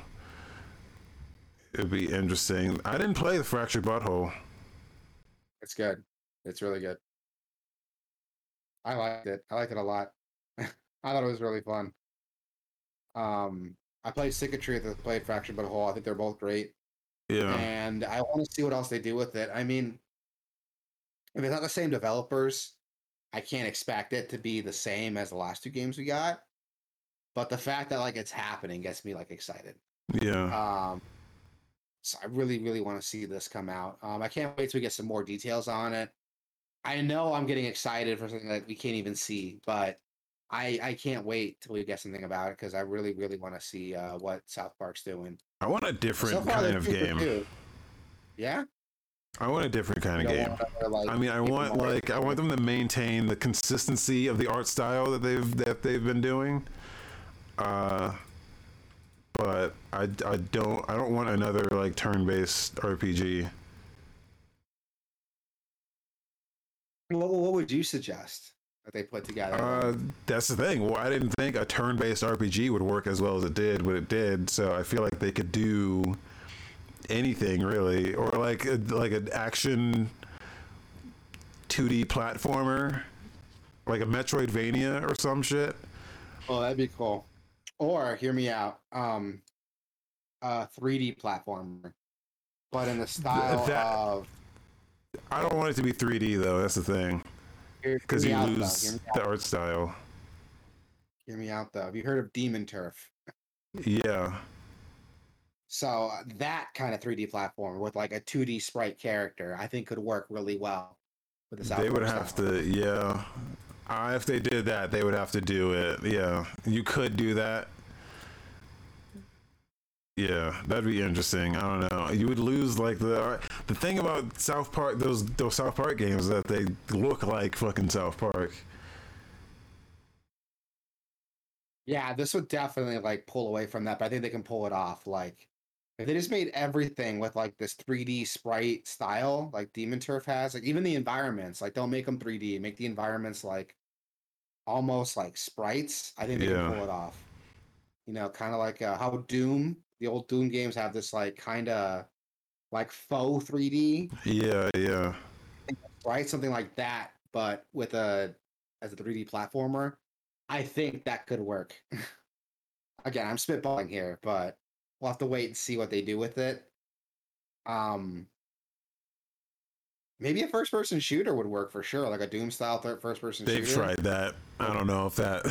it'd be interesting. I didn't play the Fractured Butthole. It's good. It's really good. I liked it. I liked it a lot. I thought it was really fun. Um, I played Stick of Truth. I played Fractured Butthole. I think they're both great, Yeah. and I want to see what else they do with it. I mean, if it's not the same developers, I can't expect it to be the same as the last two games we got. But the fact that like it's happening gets me like excited. Yeah. Um, so I really, really want to see this come out. Um, I can't wait till we get some more details on it. I know I'm getting excited for something that we can't even see, but I I can't wait till we get something about it because I really, really want to see uh, what South Park's doing. I want a different So kind of game. two. Yeah. I want a different kind of game. like, I mean, I want like I want them to maintain the consistency of the art style that they've that they've been doing. Uh, but I, I don't I don't want another like turn-based RPG. What, what would you suggest that they put together? Uh, that's the thing. Well, I didn't think a turn-based RPG would work as well as it did, but it did. So I feel like they could do anything really, or like a, like an action 2D platformer, like a Metroidvania or some shit. oh, that'd be cool. Or hear me out. Um, a 3D platformer, but in the style that- of I don't want it to be 3D though. That's the thing, because you lose the art style. Hear me out though. Have you heard of Demon Turf? Yeah, So uh, that kind of 3D platform with like a 2D sprite character, I think could work really well with the South they would have style. to. Yeah, uh, if they did that, they would have to do it. Yeah, you could do that. Yeah, that'd be interesting. I don't know. You would lose like the the thing about South Park. Those those South Park games that they look like fucking South Park. Yeah, this would definitely like pull away from that, but I think they can pull it off. Like if they just made everything with like this 3D sprite style, like Demon Turf has, like even the environments, like don't make them 3D, make the environments like almost like sprites. I think they Yeah. can pull it off. You know, kind of like uh, how Doom, the old Doom games have this like kind of like faux 3D, Yeah, yeah, right? Something like that, but with a as a 3D platformer. I think that could work. Again, I'm spitballing here, but we'll have to wait and see what they do with it. Um maybe a first person shooter would work for sure, like a Doom style third first person shooter. they've shooter. tried that. I don't know if that.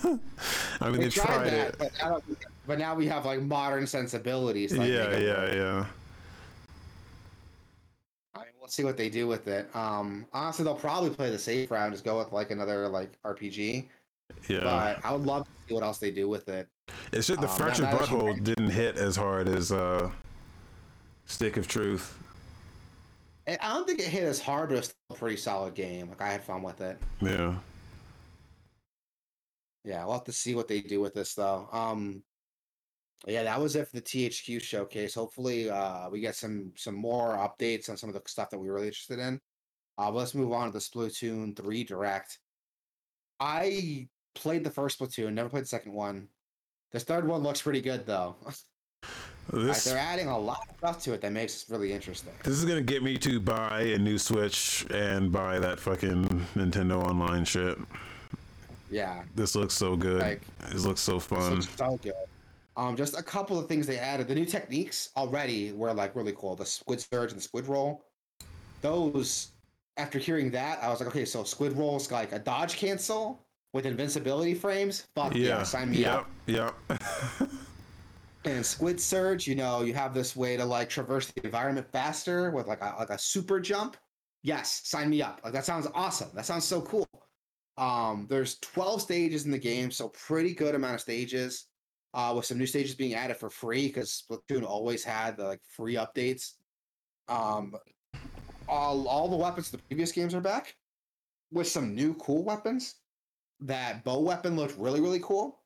I mean, They they've tried, that, it. But, now, but now we have like modern sensibilities. like, yeah, yeah, yeah. I mean, we'll see what they do with it. Um, honestly, they'll probably play the safe round, just go with like another like RPG. Yeah. But I would love to see what else they do with it. It's just the Um, fractured butthole didn't hit as hard as uh, Stick of Truth. I don't think it hit as hard, but it's still a pretty solid game. Like I had fun with it. Yeah. Yeah, we'll have to see what they do with this though. Um yeah, that was it for the THQ showcase. Hopefully uh we get some some more updates on some of the stuff that we were really interested in. Uh but let's move on to the Splatoon 3 Direct. I played the first Splatoon, never played the second one. The third one looks pretty good though. Like, they're adding a lot of stuff to it that makes it really interesting. this is gonna get me to buy a new Switch and buy that fucking Nintendo Online shit. Yeah. This looks so good. Like, this looks so This fun. looks so good. Um, just a couple of things they added. The new techniques already were like really cool. The squid surge and the squid roll. Those, after hearing that, I was like, okay, so squid roll's like a dodge cancel with invincibility frames. Fuck yeah, Yeah. sign me Yep. up. Yep. And squid surge, you know, you have this way to like traverse the environment faster with like a, like a super jump. Yes, sign me up. Like that sounds awesome. That sounds so cool. Um, there's 12 stages in the game, so pretty good amount of stages. Uh, with some new stages being added for free because Splatoon always had the like free updates. Um, all all the weapons of the previous games are back with some new cool weapons. That bow weapon looked really really cool.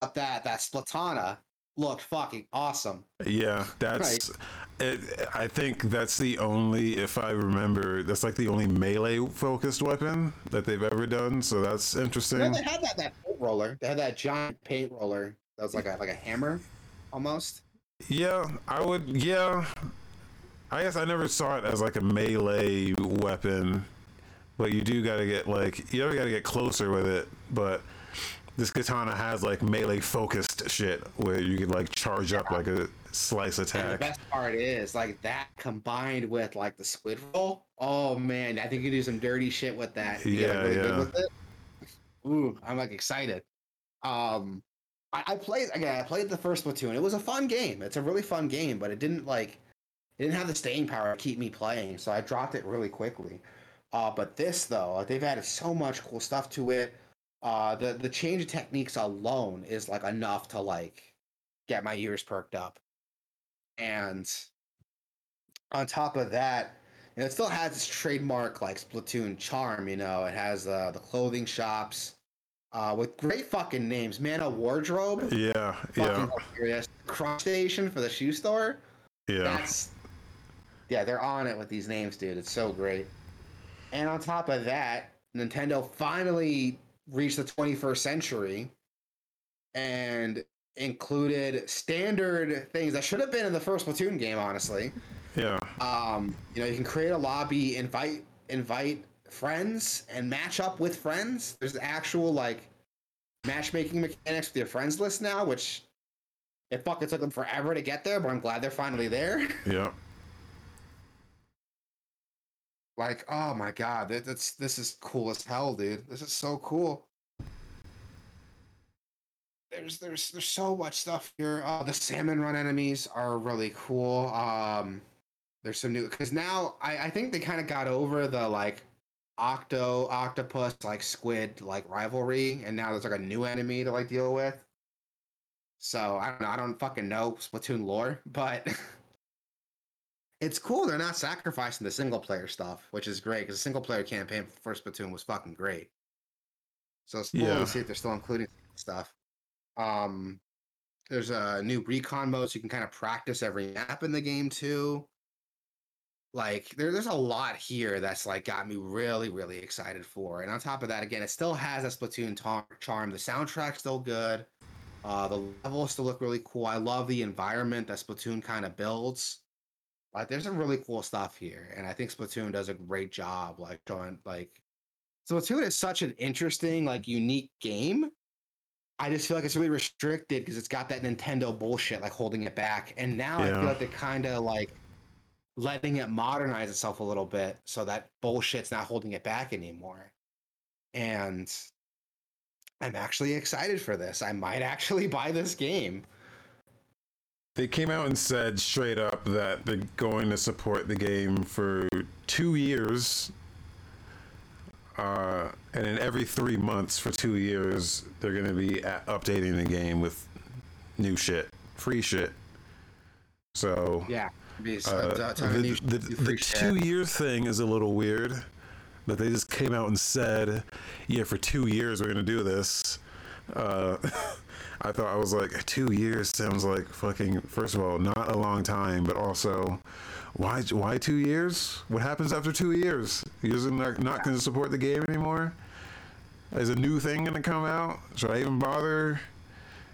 That that Splatana looked fucking awesome. yeah. That's. It, I think that's the only, if I remember, that's like the only melee focused weapon that they've ever done. So that's interesting. Yeah, they had that that paint roller. They had that giant paint roller that was like a like a hammer, almost. Yeah, I would. Yeah, I guess I never saw it as like a melee weapon, but you do gotta get like you ever gotta get closer with it. But this katana has like melee focused shit where you can like charge up like a slice And the best part is like that combined with like the squid roll. Oh man, I think you do some dirty shit with that. You Yeah, really good yeah. with it. Ooh, I'm like excited. Um, I, I played again. I played the first Splatoon. It was a fun game. It's a really fun game, but it didn't like it didn't have the staying power to keep me playing, so I dropped it really quickly. Uh, but this though, they've added so much cool stuff to it. Uh, the the change of techniques alone is like enough to like get my ears perked up. And on top of that, it still has its trademark like Splatoon charm. You know, it has uh, the clothing shops uh, with great fucking names. Man-o'-Wardrobe, Yeah, fucking yeah, hilarious. Station for the shoe store. yeah. That's yeah, they're on it with these names, dude. It's so great. And on top of that, Nintendo finally reached the 21st century and included standard things that should have been in the first Splatoon game, honestly. Yeah, Um, you know, you can create a lobby, invite invite friends, and match up with friends. There's actual like matchmaking mechanics with your friends list now, which it fucking took them forever to get there, but I'm glad they're finally there. yeah. like, oh my god, that, that's this is cool as hell, dude. This is so cool. There's there's there's so much stuff here. Oh, the salmon run enemies are really cool. Um, there's some new because now I I think they kind of got over the like octo octopus like squid like rivalry, and now there's like a new enemy to like deal with. So I don't know. I don't fucking know Splatoon lore, but it's cool. They're not sacrificing the single player stuff, which is great because the single player campaign for First Splatoon was fucking great. So it's cool Yeah. to see if they're still including stuff. Um, there's a new recon mode, so you can kind of practice every map in the game too. Like there, there's a lot here that's like got me really, really excited for. And on top of that, again, it still has a Splatoon tar- charm. The soundtrack's still good. Uh, the levels still look really cool. I love the environment that Splatoon kind of builds. Like, there's some really cool stuff here, and I think Splatoon does a great job. Like, showing like Splatoon is such an interesting, like, unique game. I just feel like it's really restricted because it's got that Nintendo bullshit like holding it back, and now I feel like they're kind of like letting it modernize itself a little bit, so that bullshit's not holding it back anymore. And I'm actually excited for this. I might actually buy this game. They came out and said straight up that they're going to support the game for two years. Uh, and in every three months for two years, they're going to be a- updating the game with new shit, free shit. So Yeah, uh, of the, the, the two year thing is a little weird. That they just came out and said, "Yeah, for two years we're gonna do this." Uh, I thought I was like, two years sounds like fucking. First of all, not a long time, but also, why why two years? What happens after two years? You just not, not going to support the game anymore? Is a new thing going to come out? Should I even bother?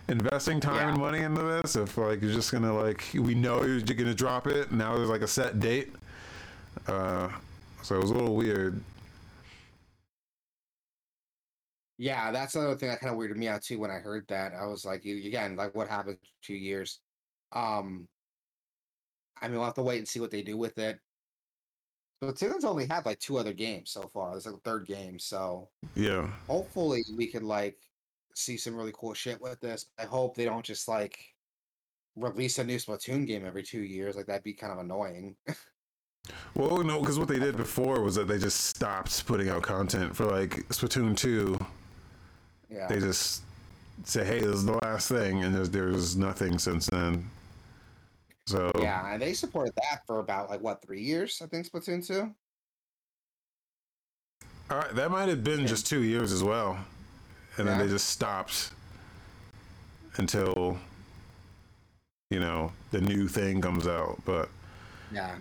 investing time Yeah. and money into this if like you're just gonna like we know you're gonna drop it now there's like a set date uh so it was a little weird Yeah, that's another thing that kind of weirded me out too when I heard that. I was like, you again, like what happened two years? Um, I mean, we'll have to wait and see what they do with it. But Splatoon's only had like two other games so far. There's like a third game, so yeah hopefully we could like see some really cool shit with this. I hope they don't just like release a new Splatoon game every two years. Like that'd be kind of annoying. well no because what they did before was that they just stopped putting out content for like splatoon 2 yeah. they just say hey this is the last thing and there's there's nothing since then so Yeah, and they supported that for about like what three years? I think Splatoon two. all right that might have been Yeah. just two years as well and then they just stopped until you know the new thing comes out but Yeah.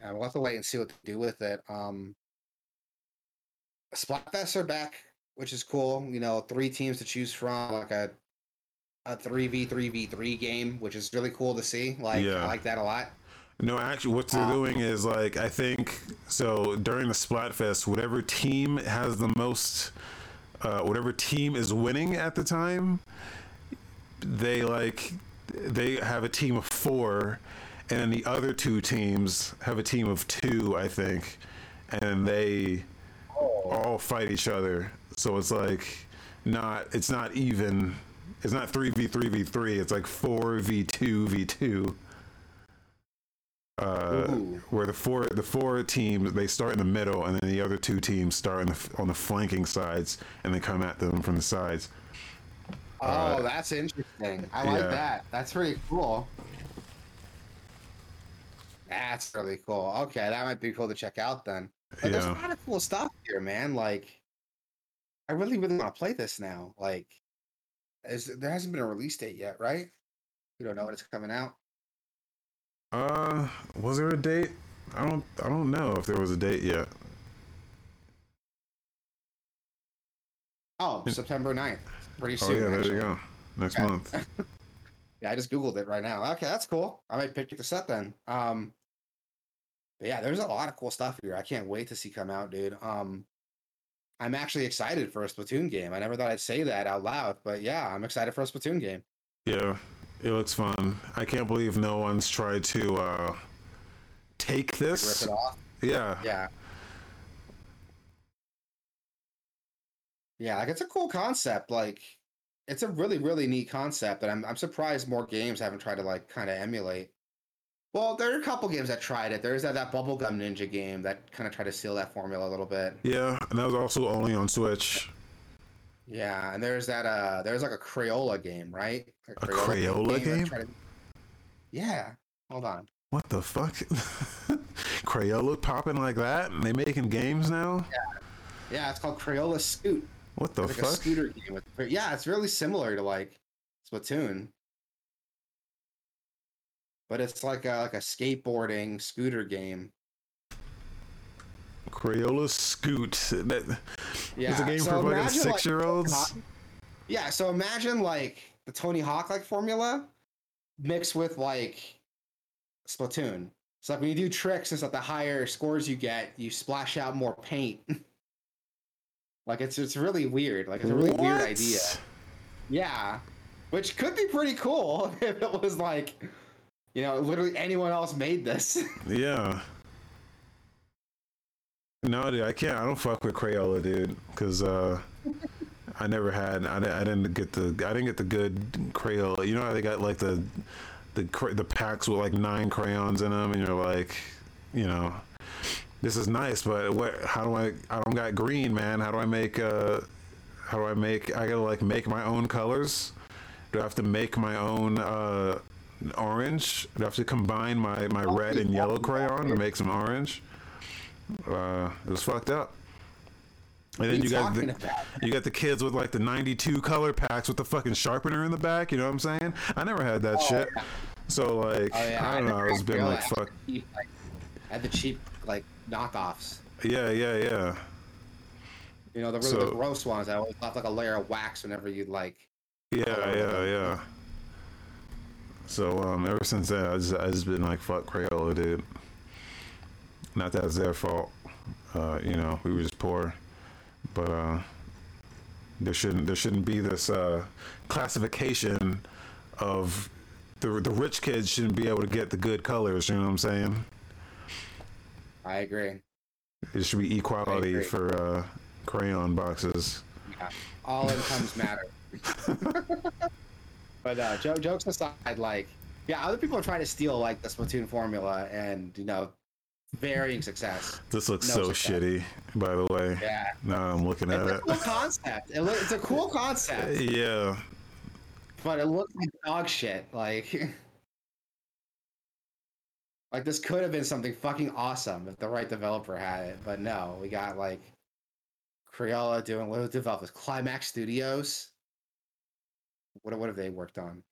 Yeah, we'll have to wait and see what they do with it. Um Splatfests are back, which is cool. You know, three teams to choose from, like a a three v three v three game, which is really cool to see. Like Yeah. I like that a lot. No, actually, what they're Uh, doing is like I think so during the Splatfest, whatever team has the most, uh, whatever team is winning at the time, they like they have a team of four, and then the other two teams have a team of two, I think, and they all fight each other. So it's like not it's not even. It's not three v three v three. It's like four v two v two uh, where the four the four teams they start in the middle and then the other two teams start on the on the flanking sides and they come at them from the sides. Oh, that's interesting. I like that. That's pretty cool. That's really cool. Okay, that might be cool to check out then. But there's a lot of cool stuff here, man. Like, I really, really want to play this now. Like, is there hasn't been a release date yet, right? We don't know when it's coming out. Uh, was there a date? I don't I don't know if there was a date yet. Oh, September 9th. Pretty soon. Oh soon. yeah, there actually. you go. Next Okay. month. Yeah, I just googled it right now. Okay, that's cool. I might pick the set then. Um, but yeah, there's a lot of cool stuff here. I can't wait to see come out, dude. Um, I'm actually excited for a Splatoon game. I never thought I'd say that out loud, but yeah, I'm excited for a Splatoon game. Yeah, it looks fun. I can't believe no one's tried to uh take Like, rip this. it off. Yeah. Yeah. Yeah, like it's a cool concept. Like, it's a really, really neat concept, and I'm I'm surprised more games haven't tried to like kind of emulate. Well, there are a couple games that tried it. There's that that Bubblegum Ninja game that kind of tried to steal that formula a little bit. Yeah, and that was also only on Switch. Yeah, and there's that uh there's like a Crayola game, right? A Crayola that game? tried to- Yeah. Hold on. What the fuck? Crayola popping like that? And they making games now? Yeah, Yeah, it's called Crayola Scoot. What the It's like a fuck? scooter game. With, yeah, it's really similar to like Splatoon, but it's like a like a skateboarding scooter game. Crayola Scoot. That Yeah, it's a game so for fucking like, six year olds. Yeah, so imagine like the Tony Hawk like formula mixed with like Splatoon. So like when you do tricks and stuff, the higher scores you get, you splash out more paint. like it's it's really weird. Like it's a really weird idea. Yeah, which could be pretty cool if it was like, you know, literally anyone else made this. Yeah. No, dude, I can't. I don't fuck with Crayola, dude, because uh, I never had. I, I didn't get the. I didn't get the good Crayola. You know how they got like the, the the packs with like nine crayons in them, and you're like, you know, this is nice, but what? How do I? I don't got green, man. How do I make? Uh, how do I make? I gotta like make my own colors. Do I have to make my own uh, orange? Do I have to combine my, my red and yellow crayon to make some orange? Uh, it was fucked up. And then you you got the, about? you got the kids with like the 92 color packs with the fucking sharpener in the back. You know what I'm saying? I never had that Oh, shit. yeah. So like, Oh yeah, I don't know. never It's been like I fuck. like, I had the cheap like knockoffs. Yeah, yeah, yeah. You know, the really So- the gross ones that always left like a layer of wax whenever you'd like. Yeah, yeah, yeah. So um, ever since then, I just I just been like fuck Crayola, dude. Not that it's their fault. Uh, you know, we were just poor, but uh, there shouldn't there shouldn't be this uh, classification of the the rich kids shouldn't be able to get the good colors. You know what I'm saying? I agree. It should be equality for uh, crayon boxes. Yeah, all incomes matter. but uh, jo- jokes aside, like, yeah, other people are trying to steal like the Splatoon formula, and you know, varying success. This looks No so success. shitty. By the way, Yeah, now I'm looking at it's a it. cool concept. It it's a cool concept, Yeah. but it looks like dog shit. Like, like this could have been something fucking awesome if the right developer had it, but no, we got like Crayola doing what was developed Climax Studios. What what have they worked on?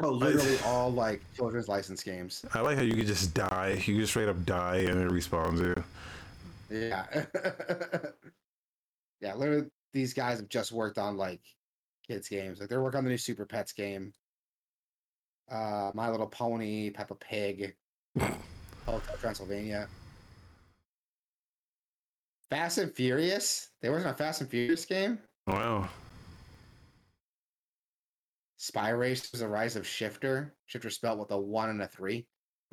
Oh, literally all like children's license games. I like how you could just die. You just straight up die and it respawns you. Yeah. yeah, literally these guys have just worked on like kids games. Like they're working on the new Super Pets game. uh, My Little Pony, Peppa Pig, Hotel Transylvania. Fast and Furious. There wasn't a Fast and Furious game. Wow. Spy Race was a Rise of Shifter. Shifter spelled with a one and a three.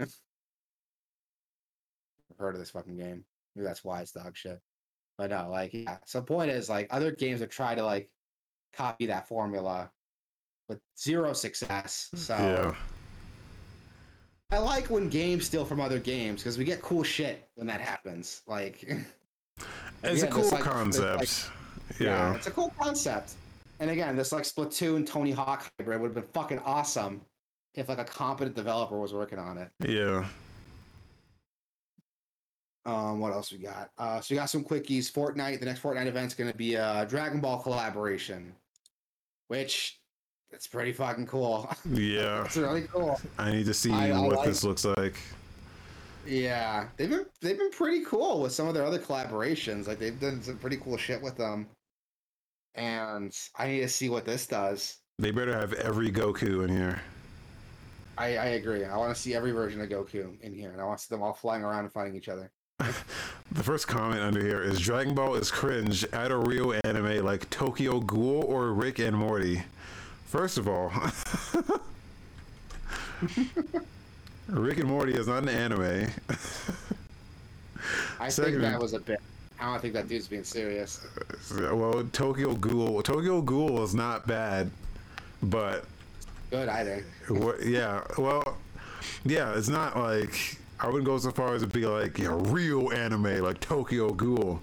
Heard of this fucking game. Maybe that's why it's dog shit. But no, like yeah. So the point is like other games have tried to like copy that formula with zero success. So Yeah. I like when games steal from other games because we get cool shit when that happens. Like It's a cool it's like- concept. it's yeah, yeah. it's a cool concept. And again, this like Splatoon Tony Hawk hybrid would have been fucking awesome if like a competent developer was working on it. Yeah. Um, what else we got? Uh, so we got some quickies. Fortnite. The next Fortnite event's going to be a Dragon Ball collaboration, which it's pretty fucking cool. Yeah. it's really cool. I need to see I- I what like- this looks like. Yeah, they've been they've been pretty cool with some of their other collaborations. Like they've done some pretty cool shit with them. And I need to see what this does. They better have every Goku in here. I, I agree. I want to see every version of Goku in here, and I want to see them all flying around and fighting each other. The first comment under here is Dragon Ball is cringe. Add a real anime like Tokyo Ghoul or Rick and Morty. First of all, Rick and Morty is not an anime. I Second- think that was a bit. I don't think that dude's being serious. well, Tokyo Ghoul, Tokyo Ghoul is not bad, but Good, either. what? Yeah, well, yeah, it's not like I wouldn't go so far as to be like you know, real anime like Tokyo Ghoul.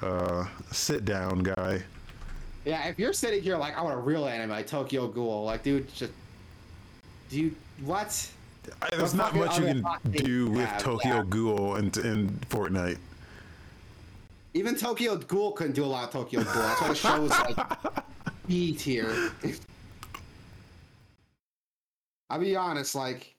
Uh, sit down, guy. Yeah, if you're sitting here like I want a real anime, like Tokyo Ghoul, like dude, just do you what? I, there's not much you can do with Tokyo yeah. Ghoul and in Fortnite. Even Tokyo Ghoul couldn't do a lot of Tokyo Ghoul. That's why the show was like B tier. I'll be honest, like,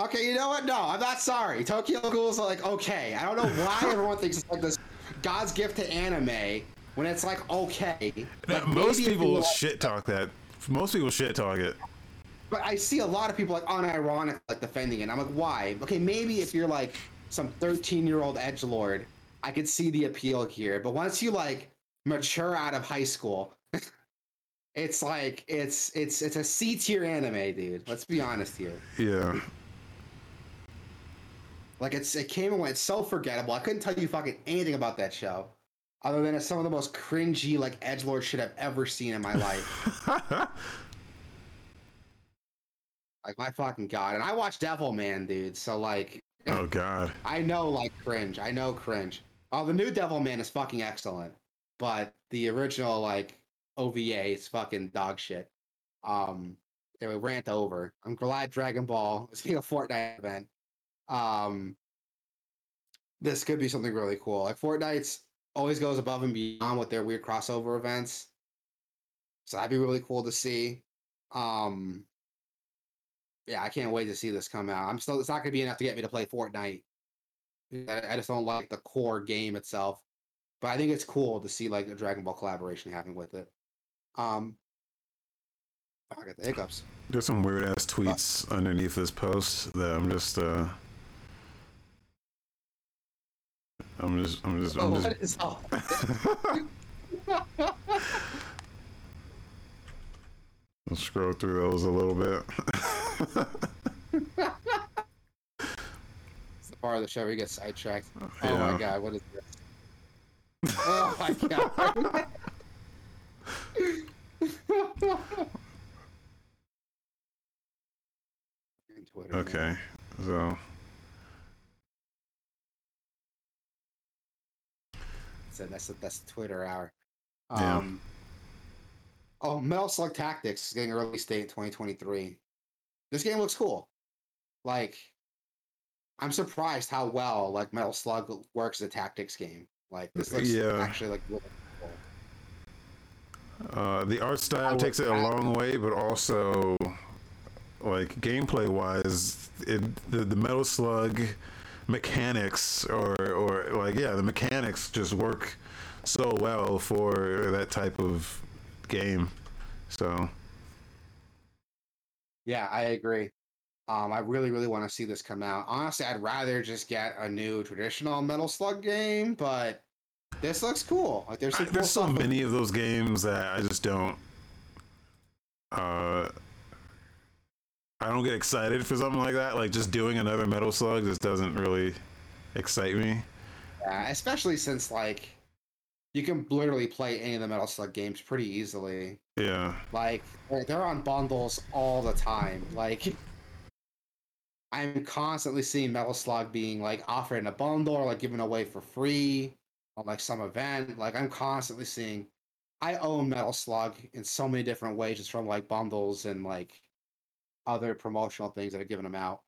okay, you know what? No, I'm not sorry. Tokyo Ghoul's like okay. I don't know why everyone thinks it's like this God's gift to anime when it's like okay. That- Like, most people like- shit talk that. Most people shit talk it. But I see a lot of people like unironic like defending it. I'm like, why? Okay, maybe if you're like some 13 year old edge lord, I could see the appeal here. But once you like mature out of high school, it's like it's it's it's a C tier anime, dude. Let's be honest here. Yeah. Like it's it came and went it's so forgettable. I couldn't tell you fucking anything about that show. Other than it's some of the most cringy like edge lord shit I've ever seen in my life. like my fucking god. And I watched Devilman, dude. So like oh God. I know like cringe. I know cringe. Oh, the new Devilman is fucking excellent, but the original like OVA is fucking dog shit. Um, anyway, rant over. I'm glad Dragon Ball is being a Fortnite event. Um, this could be something really cool. Like Fortnite's always goes above and beyond with their weird crossover events, so that'd be really cool to see. Um, yeah, I can't wait to see this come out. I'm still. It's not gonna be enough to get me to play Fortnite. I, I just don't like the core game itself, but I think it's cool to see like a Dragon Ball collaboration happening with it. Um, I got the hiccups. There's some weird ass tweets underneath this post that I'm just uh I'm just I'm just Oh, I'm what just is all? I'll scroll through those a little bit. Part of the show where get sidetracked. Oh Yeah. my god, what is this? Oh my god. Twitter, man. okay. So So that's that's Twitter hour. Yeah. Um, Oh, Metal Slug Tactics is getting a release date in 2023. This game looks cool. Like, I'm surprised how well like Metal Slug works as a tactics game. Like this looks Yeah. actually like really cool. uh the art style takes it a long way, but also like gameplay wise, it the, the Metal Slug mechanics or or like yeah, the mechanics just work so well for that type of game. So Yeah, I agree. Um, I really, really want to see this come out. Honestly, I'd rather just get a new traditional Metal Slug game, but this looks cool. Like there's I- cool there's so many of those games that I just don't. Uh, I don't get excited for something like that. Like just doing another Metal Slug just doesn't really excite me. Yeah, especially since like you can literally play any of the Metal Slug games pretty easily. Yeah, Like they're- they're on bundles all the time. Like I'm constantly seeing Metal Slug being like offered in a bundle or like given away for free on like some event. Like I'm constantly seeing I own Metal Slug in so many different ways, just from like bundles and like other promotional things that are giving them out.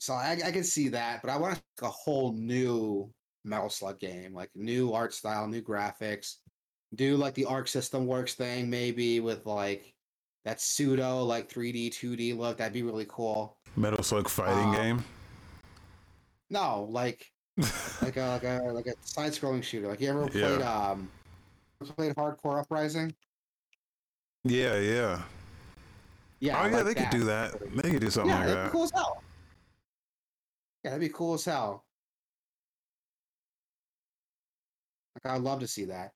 So I, I can see that, but I want a whole new Metal Slug game, like new art style, new graphics, do like the Arc System Works thing, maybe with like that pseudo like 3D, 2D look. That'd be really cool. Metal Slug fighting Uh, game. No, like like a like a like a side scrolling shooter. Like you ever Yeah. played um ever played Hard Corps Uprising? yeah, yeah. Yeah. oh yeah, like they could do that. They could do something Yeah, like that'd that. be cool as hell. Yeah, that'd be cool as hell. Like I'd love to see that.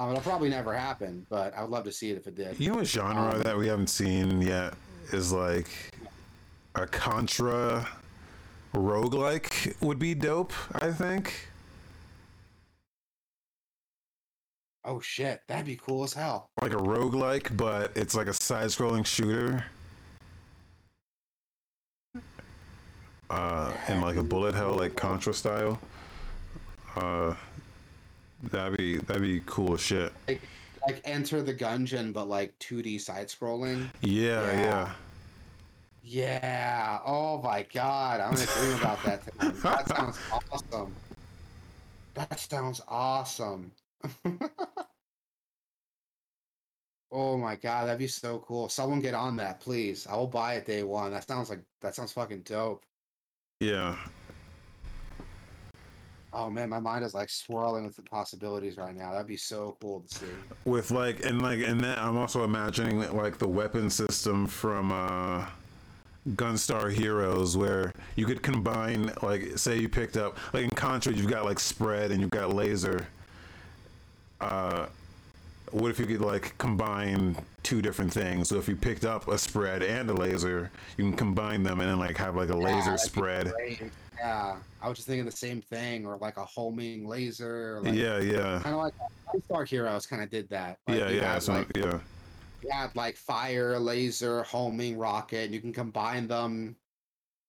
Um, it'll probably never happen, but I would love to see it if it did. You know, a genre Um, that we haven't seen yet is like a Contra roguelike would be dope. I think. Oh shit, that'd be cool as hell. like a roguelike, but it's like a side scrolling shooter. Uh, in like a bullet hell, like Contra style. Uh, that'd be that'd be cool shit. Like Enter the Gungeon, but like 2D side scrolling. Yeah, Yeah. yeah. Yeah. Oh my god, I'm gonna dream about that tonight. That sounds awesome. That sounds awesome. oh my god, that'd be so cool. Someone get on that, please. I will buy it day one. That sounds like that sounds fucking dope. Yeah. Oh man, my mind is like swirling with the possibilities right now. That'd be so cool to see. With like and like and then I'm also imagining like the weapon system from uh Gunstar Heroes where you could combine like say you picked up like in Contra you've got like spread and you've got laser. Uh what if you could like combine two different things? So if you picked up a spread and a laser, you can combine them and then like have like a Yeah, laser spread. Yeah, I was just thinking the same thing, or like a homing laser. Or like, yeah, yeah. kind of like Star Heroes kind of did that. Like, yeah, yeah, had, so, like, yeah. you had like fire, laser, homing, rocket, and you can combine them.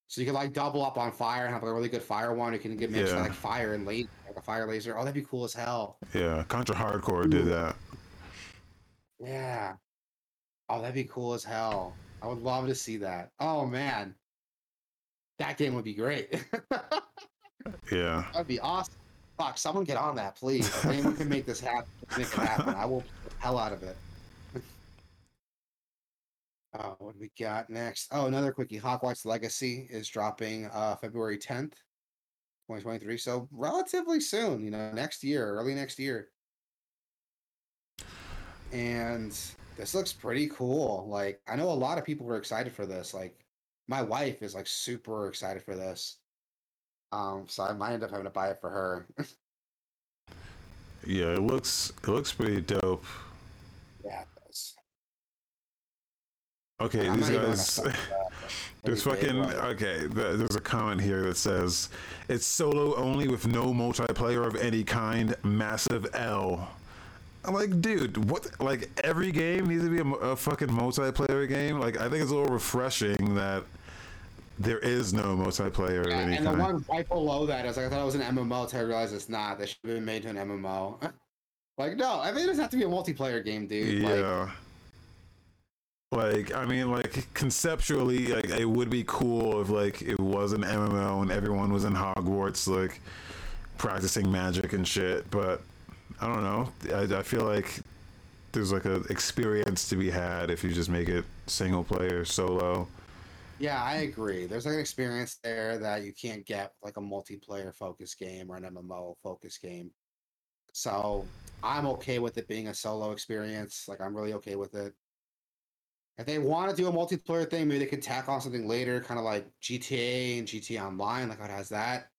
So you can like double up on fire and have a really good fire one. You can get mixed Yeah. like fire and laser, like a fire laser. Oh, that'd be cool as hell. Yeah, Contra Hard Corps did that. Yeah. Oh, that'd be cool as hell. I would love to see that. Oh man, that game would be great. Yeah. That'd be awesome. Fuck, someone get on that, please. If anyone can make this happen, make it happen. I will hell out of it. Oh, what do we got next? Oh, another quickie. Hogwarts Legacy is dropping uh February 10th, 2023. So relatively soon, you know, next year, early next year. And this looks pretty cool. Like, I know a lot of people were excited for this. Like, my wife is like super excited for this. Um, so I might end up having to buy it for her. Yeah, it looks it looks pretty dope. yeah, it does. Okay, I'm these not even gonna guys. fuck with that. There's fucking okay. There's a comment here that says it's solo only with no multiplayer of any kind. Massive L. I'm like, dude, what? Like every game needs to be a, a fucking multiplayer game. Like I think it's a little refreshing that there is no multiplayer Yeah, and the one right below that is like I thought it was an MMO until I realized it's not. They should have been made to an MMO. like no, I mean it doesn't have to be a multiplayer game, dude. Like, yeah. Like I mean, like conceptually, like it would be cool if like it was an MMO and everyone was in Hogwarts, like practicing magic and shit. But I don't know. I, I feel like there's like an experience to be had if you just make it single player solo. yeah, I agree. There's like an experience there that you can't get like a multiplayer focus game or an MMO focus game. So I'm okay with it being a solo experience. Like I'm really okay with it. If they want to do a multiplayer thing, maybe they could tack on something later, kind of like GTA and GTA Online, like how it has that.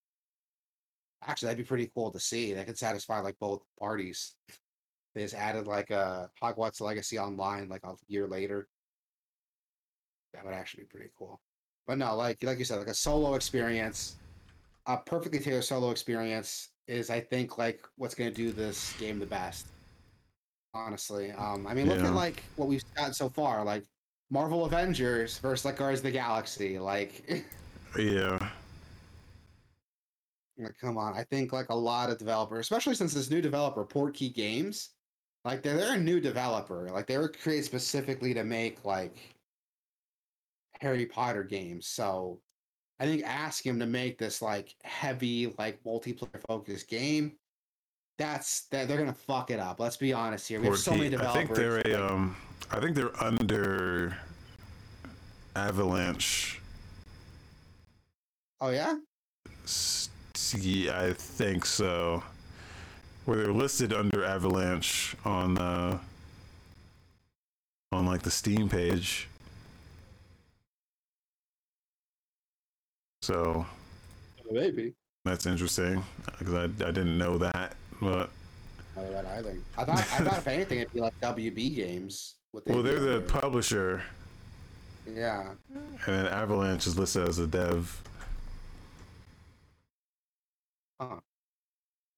Actually, that'd be pretty cool to see. That could satisfy like both parties. They just added like a Hogwarts Legacy Online like a year later. That would actually be pretty cool. But no, like like you said, like a solo experience, a perfectly tailored solo experience is I think like what's gonna do this game the best. Honestly, um, I mean, look Yeah. at like what we've gotten so far, like Marvel Avengers versus like Guardians of the Galaxy. Like, Yeah. Like, come on, I think like a lot of developers, especially since this new developer, Portkey Games, like they're they're a new developer. Like they were created specifically to make like Harry Potter games. So I think asking him to make this like heavy, like multiplayer focused game. That's that they're gonna fuck it up. Let's be honest here. We have so many Portkey- I think they're a, um, I think they're under Avalanche. oh yeah, Yeah, I think so. Where they're listed under Avalanche on uh, on like the Steam page. So maybe. that's interesting because I, I didn't know that. But Oh, that I. I thought I thought if anything it'd be like WB games. What they well, they're the there. publisher, yeah. and then Avalanche is listed as a dev.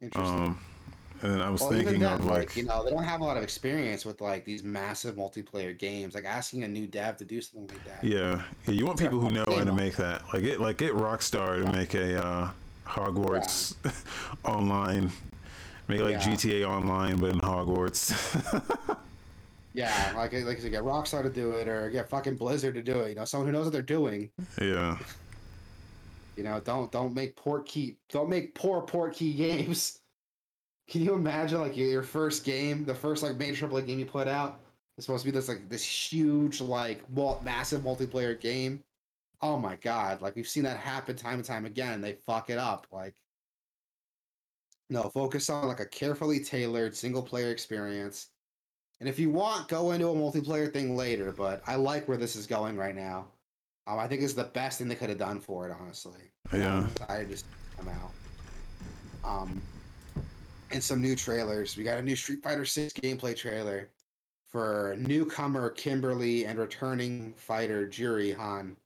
Interesting. Um, and then I was well, thinking then, of like, like, you know, they don't have a lot of experience with like these massive multiplayer games. Like asking a new dev to do something like that. yeah, yeah, you want people who know how to make that. Like it, like get Rockstar to make a uh, Hogwarts online, make like Yeah. GTA Online, but in Hogwarts. Yeah, like like to get Rockstar to do it or get fucking Blizzard to do it. You know, someone who knows what they're doing. yeah, You know, don't don't make Portkey don't make poor Portkey games. Can you imagine like your, first game, the first like major AAA game you put out, is supposed to be this like this huge like massive multiplayer game. Oh my god! Like we've seen that happen time and time again. They fuck it up. Like no, focus on like a carefully tailored single player experience. And if you want, go into a multiplayer thing later. But I like where this is going right now. Um, I think it's the best thing they could have done for it, honestly. yeah, I just come out. Um, and some new trailers. We got a new Street Fighter Six gameplay trailer for newcomer Kimberly and returning fighter Juri Han.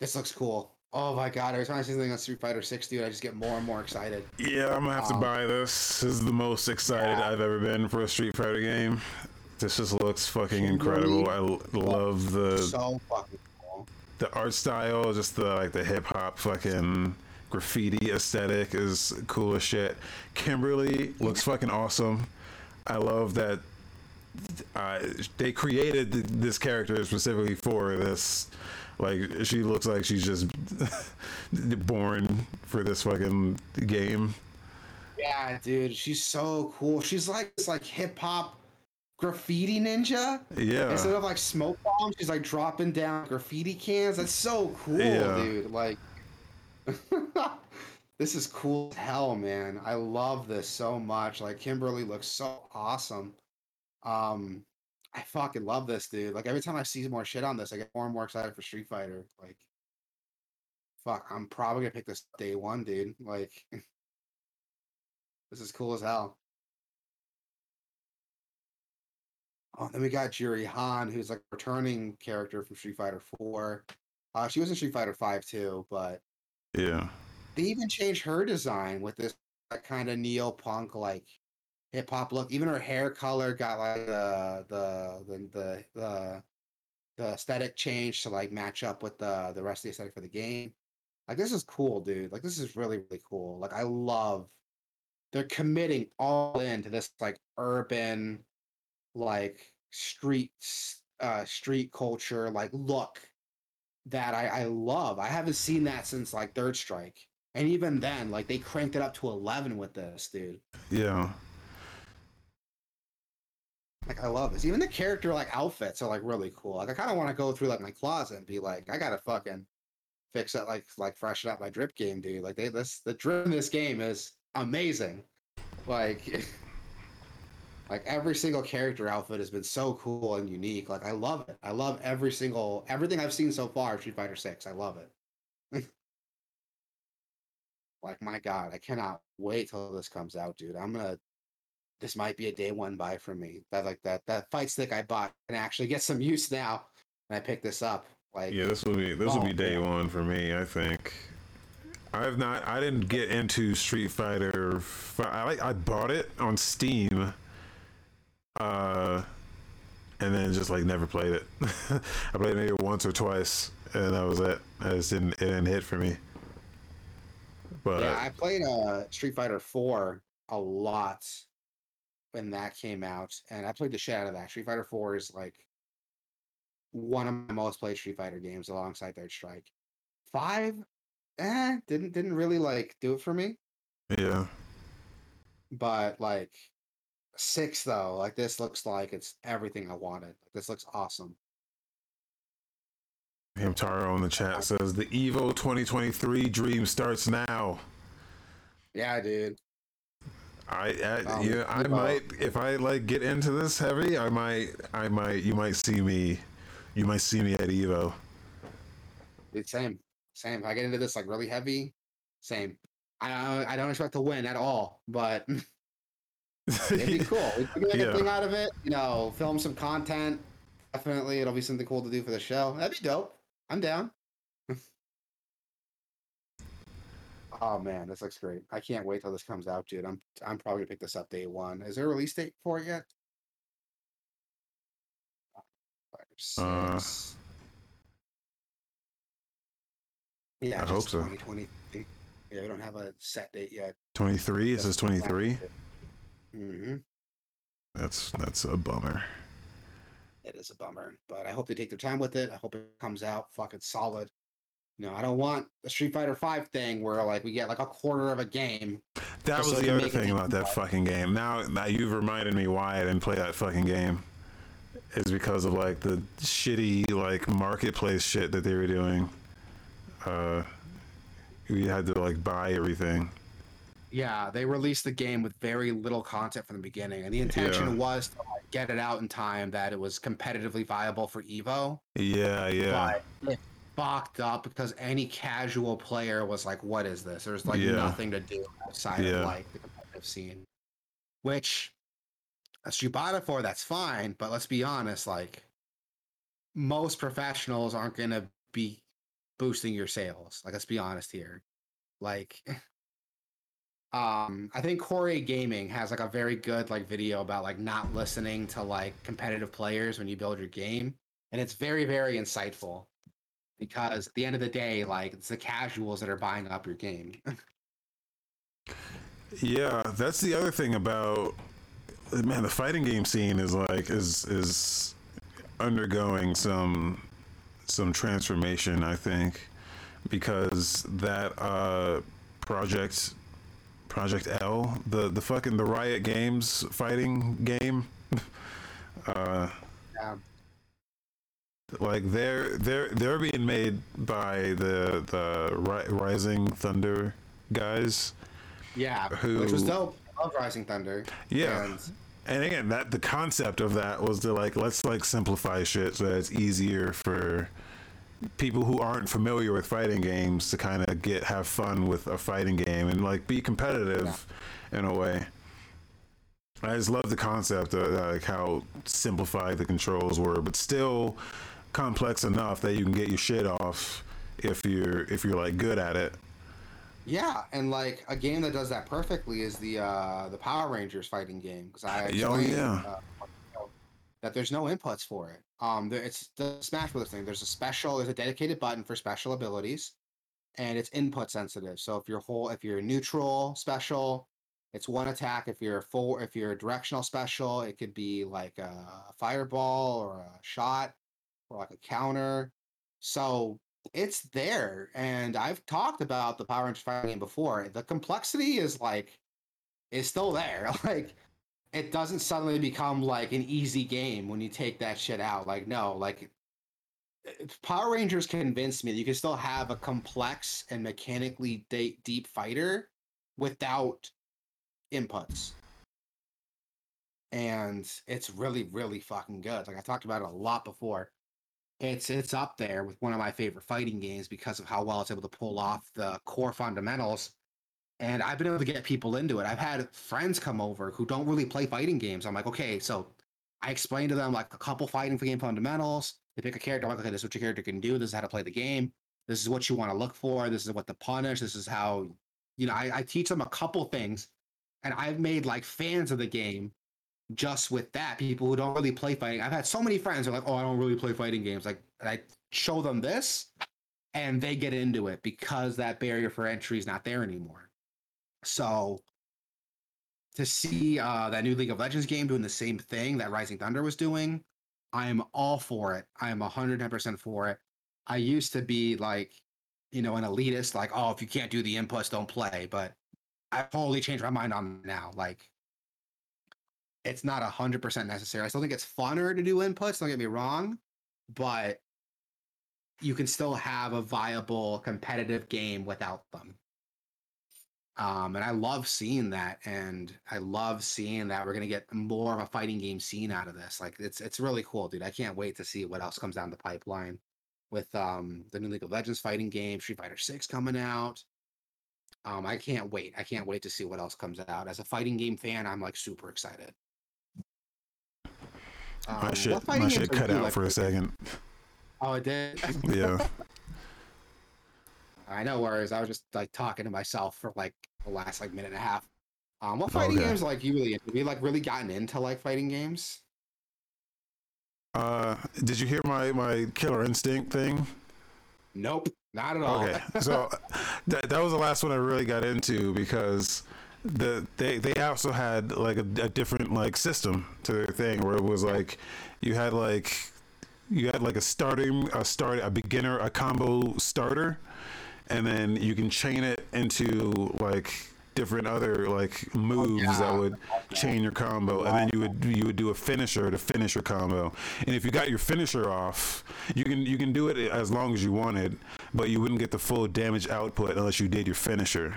This looks cool. Oh my god! Every time I see something on Street Fighter Six, dude, I just get more and more excited. yeah. I'm gonna have to Um, buy this. This is the most excited yeah. I've ever been for a Street Fighter game. This just looks fucking incredible. I l- love the so fucking. The art style, just the like the hip hop fucking graffiti aesthetic is cool as shit. Kimberly looks fucking awesome. I love that uh, they created th- this character specifically for this. Like she looks like she's just born for this fucking game. Yeah, dude, she's so cool. She's like this like hip hop graffiti ninja. Yeah, Instead of like smoke bombs, she's like dropping down graffiti cans. That's so cool, Yeah. dude. Like, this is cool as hell, man. I love this so much. Like, Kimberly looks so awesome. Um, I fucking love this, dude. Like, every time I see more shit on this, I get more and more excited for Street Fighter. Like, fuck, I'm probably gonna pick this day one, dude. Like, this is cool as hell. Oh, then we got Juri Han, who's like a returning character from Street Fighter 4. Uh, she was in Street Fighter 5 too, but yeah, they even changed her design with this like, kind of neo punk like hip hop look. Even her hair color got like the the the the the, the aesthetic change to like match up with the the rest of the aesthetic for the game. Like this is cool, dude. Like this is really really cool. Like I love they're committing all into this like urban like street uh street culture like look that I, I love. I haven't seen that since like Third Strike. And even then, like they cranked it up to eleven with this, dude. yeah, Like I love this. Even the character like outfits are like really cool. Like I kind of want to go through like my closet and be like, I gotta fucking fix it, like like freshen up my drip game, dude. Like they this the drip in this game is amazing. Like Like every single character outfit has been so cool and unique. Like I love it. I love every single everything I've seen so far. Street Fighter Six. I love it. like my God, I cannot wait till this comes out, dude. I'm gonna. This might be a day one buy for me. That like that that fight stick I bought can actually get some use now. And I picked this up. Like Yeah, this will be this will Oh, be day yeah. one for me. I think. I've not. I didn't get into Street Fighter. I like. I bought it on Steam. Uh, and then just like never played it. I played it maybe once or twice, and that was it. I just didn't. It didn't hit for me. But Yeah, I played uh Street Fighter 4 a lot when that came out, and I played the shit out of that. Street Fighter 4 is like one of my most played Street Fighter games alongside Third Strike. Five, eh, didn't didn't really like do it for me. yeah, But like six though, like this looks like it's everything I wanted. Like, this looks awesome. Hamtaro in the chat says the Evo 2023 dream starts now. Yeah, dude. I, I Um, yeah, I might if I like get into this heavy, I might I might you might see me you might see me at Evo. Dude, same, same. If I get into this like really heavy, same. I I don't expect to win at all, but it'd be cool. We could get Yeah. thing out of it. You know, film some content. Definitely, it'll be something cool to do for the show. That'd be dope. I'm down. oh man, this looks great. I can't wait till this comes out, dude. I'm I'm probably gonna pick this up day one. Is there a release date for it yet? Five, Uh, six. yeah, I hope so. 2023. Yeah, we don't have a set date yet. 23, it says 23. Hmm That's that's a bummer. It is a bummer, but I hope they take their time with it. I hope it comes out fucking solid. You know, I don't want a Street Fighter Five thing where like we get like a quarter of a game. That was so the other thing about that fucking game. Now, now you've reminded me why I didn't play that fucking game. Is because of like the shitty like marketplace shit that they were doing. Uh, you had to like buy everything. Yeah, they released the game with very little content from the beginning, and the intention Yeah. was to like, get it out in time that it was competitively viable for Evo. Yeah, yeah, But it fucked up because any casual player was like, "What is this?" There's like Yeah. nothing to do outside Yeah. of like the competitive scene, which that's you bought it for. That's fine, but let's be honest. Like most professionals aren't gonna be boosting your sales. Like let's be honest here. Like. Um, I think Core-A Gaming has like a very good like video about like not listening to like competitive players when you build your game, and it's very very insightful because at the end of the day, like it's the casuals that are buying up your game. yeah. That's the other thing about man. The fighting game scene is like is is undergoing some some transformation. I think because that uh project Project L, the the fucking the Riot Games fighting game. uh, Yeah. like they're they're they're being made by the the Ri- Rising Thunder guys. yeah, Who- which was dope. I love Rising Thunder. Yeah. and And again, that the concept of that was to like let's like simplify shit so that it's easier for people who aren't familiar with fighting games to kind of get have fun with a fighting game and like be competitive in a way. I just love the concept of like how simplified the controls were, but still complex enough that you can get your shit off if you're if you're like good at it. yeah, and like a game that does that perfectly is the uh the Power Rangers fighting game because I Oh, yeah. uh, that there's no inputs for it. Um, there, it's the Smash Brothers thing. There's a special, there's a dedicated button for special abilities, and it's input sensitive. So if you're whole, if you're neutral special, it's one attack. If you're full, if you're directional special, it could be like a fireball or a shot or like a counter. So it's there, and I've talked about the Power Rangers fighting game before. The complexity is like is still there. Like it doesn't suddenly become like an easy game when you take that shit out. Like no, like Power Rangers convinced me that you can still have a complex and mechanically de- deep fighter without inputs. and it's really really fucking good. Like I talked about it a lot before. It's it's up there with one of my favorite fighting games because of how well it's able to pull off the core fundamentals. And I've been able to get people into it. I've had friends come over who don't really play fighting games. I'm like, okay, so I explain to them like a couple fighting game fundamentals. They pick a character. I'm like, okay, this is what your character can do. This is how to play the game. This is what you want to look for. This is what to punish. This is how, you know, I, I teach them a couple things, and I've made like fans of the game just with that. People who don't really play fighting. I've had so many friends who are like, oh, I don't really play fighting games. Like, I show them this, and they get into it because that barrier for entry is not there anymore. So to see uh, that new League of Legends game doing the same thing that Rising Thunder was doing, I am all for it. I am 110% for it. I used to be like, you know, an elitist, like, oh, if you can't do the inputs, don't play. But I totally changed my mind on now. Like, it's not 100% necessary. I still think it's funner to do inputs, don't get me wrong, but you can still have a viable competitive game without them. Um, and I love seeing that, and I love seeing that we're gonna get more of a fighting game scene out of this. Like it's it's really cool, dude. I can't wait to see what else comes down the pipeline with um the new League of Legends fighting game, Street Fighter Six coming out. Um, I can't wait. I can't wait to see what else comes out. As a fighting game fan, I'm like super excited. Um, my shit, my shit cut out like for a second. Oh, it did. yeah. I know. Whereas I was just like talking to myself for like the last like minute and a half. Um, what fighting okay. games like you really into? Have you like really gotten into like fighting games? Uh, did you hear my my Killer Instinct thing? Nope, not at all. Okay, so that that was the last one I really got into because the they they also had like a, a different like system to their thing where it was like you had like you had like a starting a start a beginner a combo starter and then you can chain it into like different other like moves yeah. that would chain your combo and then you would you would do a finisher to finish your combo and if you got your finisher off you can you can do it as long as you wanted but you wouldn't get the full damage output unless you did your finisher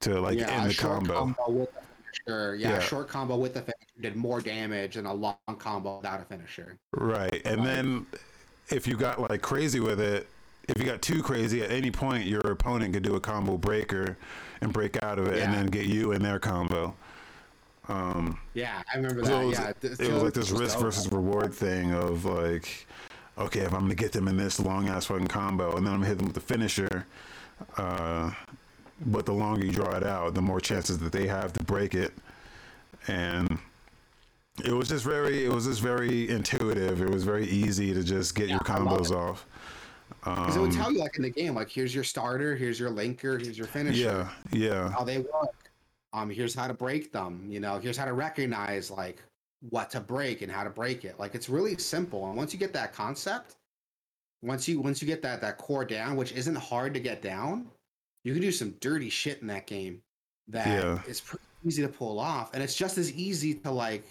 to like yeah, end the combo, combo with finisher. Yeah, yeah, short combo with the finisher did more damage than a long combo without a finisher. Right. And then if you got like crazy with it, if you got too crazy at any point, your opponent could do a combo breaker and break out of it, yeah. and then get you in their combo. Um, yeah, I remember that. It was, yeah, it was like this risk versus reward thing of like, okay, if I'm gonna get them in this long ass fucking combo, and then I'm gonna hit them with the finisher, uh, but the longer you draw it out, the more chances that they have to break it, and it was just very, it was just very intuitive. It was very easy to just get yeah, your combos off. Because um, it would tell you like in the game, like here's your starter, here's your linker, here's your finisher. Yeah, yeah. How they work. Um, here's how to break them. You know, here's how to recognize like what to break and how to break it. Like it's really simple. And once you get that concept, once you once you get that that core down, which isn't hard to get down, you can do some dirty shit in that game. That yeah. is pretty easy to pull off, and it's just as easy to like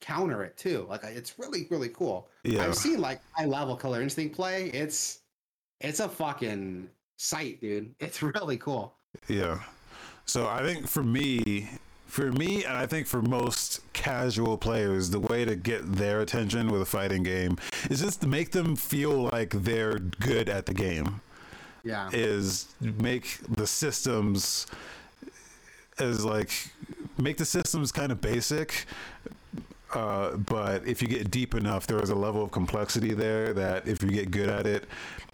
counter it too. Like it's really really cool. Yeah. I've seen like high level Killer Instinct play. It's it's a fucking sight, dude. It's really cool. Yeah. So I think for me, for me, and I think for most casual players, the way to get their attention with a fighting game is just to make them feel like they're good at the game. Yeah. Is make the systems as like make the systems kind of basic uh, but if you get deep enough, there is a level of complexity there that if you get good at it,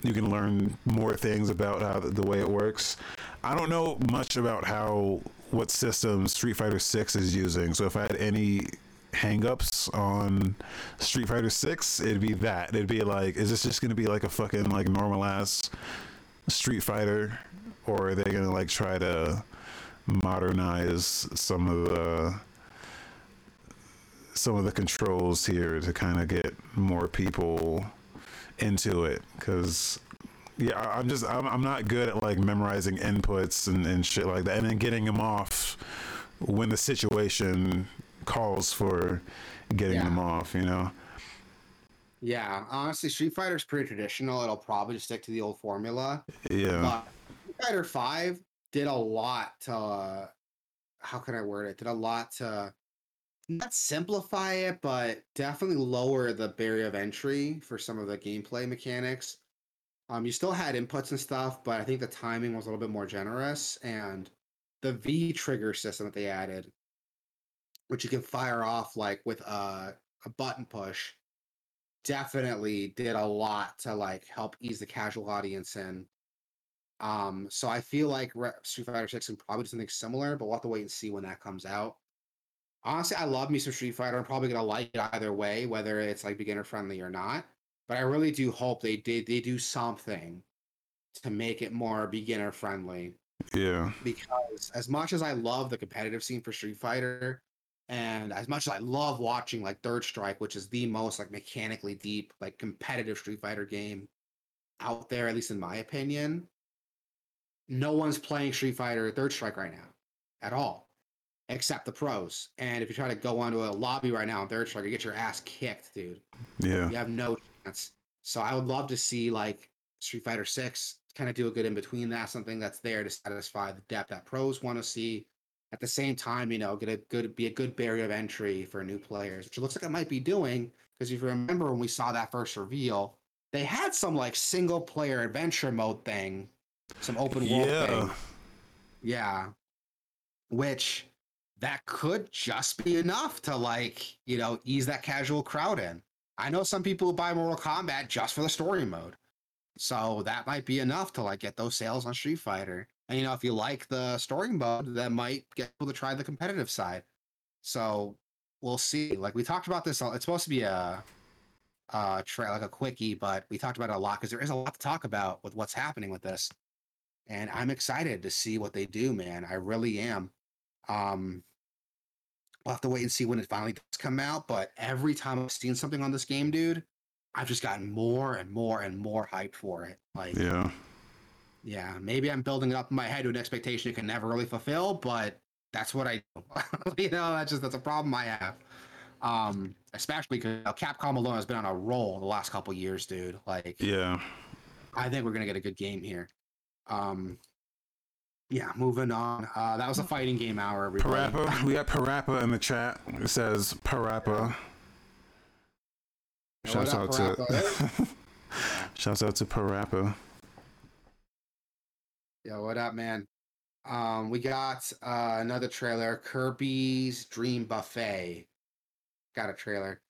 you can learn more things about how the, the way it works. I don't know much about how what system Street Fighter Six is using. So if I had any hangups on Street Fighter Six, it'd be that. It'd be like, is this just gonna be like a fucking like normal ass Street Fighter, or are they gonna like try to modernize some of the some of the controls here to kind of get more people into it because yeah i'm just I'm, I'm not good at like memorizing inputs and, and shit like that and then getting them off when the situation calls for getting yeah. them off you know? Yeah honestly street fighter's pretty traditional it'll probably stick to the old formula. Yeah. But fighter 5 did a lot to uh, how can i word it? Did a lot to not simplify it, but definitely lower the barrier of entry for some of the gameplay mechanics. Um, you still had inputs and stuff, but I think the timing was a little bit more generous, and the V trigger system that they added, which you can fire off like with a, a button push, definitely did a lot to like help ease the casual audience in. Um, so I feel like Re- Street Fighter Six can probably do something similar, but we'll have to wait and see when that comes out. Honestly, I love me some Street Fighter. I'm probably gonna like it either way, whether it's like beginner friendly or not. But I really do hope they did they do something to make it more beginner friendly. Yeah. Because as much as I love the competitive scene for Street Fighter, and as much as I love watching like Third Strike, which is the most like mechanically deep, like competitive Street Fighter game out there, at least in my opinion, no one's playing Street Fighter Third Strike right now at all, except the pros. And if you try to go onto a lobby right now in Third Strike, you get your ass kicked, dude. Yeah. You have no chance. So I would love to see like Street Fighter Six kind of do a good in between that, something that's there to satisfy the depth that pros want to see. At the same time, you know, get a good be a good barrier of entry for new players, which it looks like it might be doing. Because if you remember when we saw that first reveal, they had some like single player adventure mode thing, some open world Yeah. thing. Yeah. Which that could just be enough to like, you know, ease that casual crowd in. I know some people buy Mortal Kombat just for the story mode. So that might be enough to like get those sales on Street Fighter. And you know, if you like the story mode, that might get people to try the competitive side. So we'll see. Like we talked about this, it's supposed to be a uh like a quickie, but we talked about it a lot because there is a lot to talk about with what's happening with this. And I'm excited to see what they do, man. I really am. Um we'll have to wait and see when it finally does come out. But every time I've seen something on this game, dude, I've just gotten more and more and more hype for it. Like, yeah, Yeah. maybe I'm building it up in my head to an expectation it can never really fulfill, but that's what I do. you know, that's just that's a problem I have. Um, especially because Capcom alone has been on a roll the last couple years, dude. Like, Yeah. I think we're gonna get a good game here. Um, yeah, moving on. Uh, that was a fighting game hour. Everybody. Parappa. We got Parappa in the chat. It says Parappa. Yeah, Shouts what out up, to Parappa? Shouts out to Parappa. Yeah, what up, man? Um, we got uh, another trailer, Kirby's Dream Buffet. Got a trailer.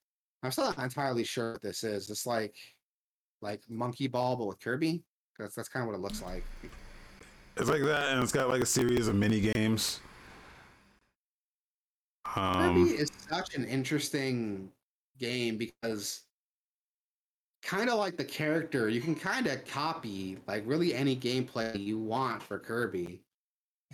I'm still not entirely sure what this is. It's like like Monkey Ball, but with Kirby. That's that's kind of what it looks like. It's like that, and it's got like a series of mini games. Kirby Um, is such an interesting game because kind of like the character, you can kind of copy like really any gameplay you want for Kirby.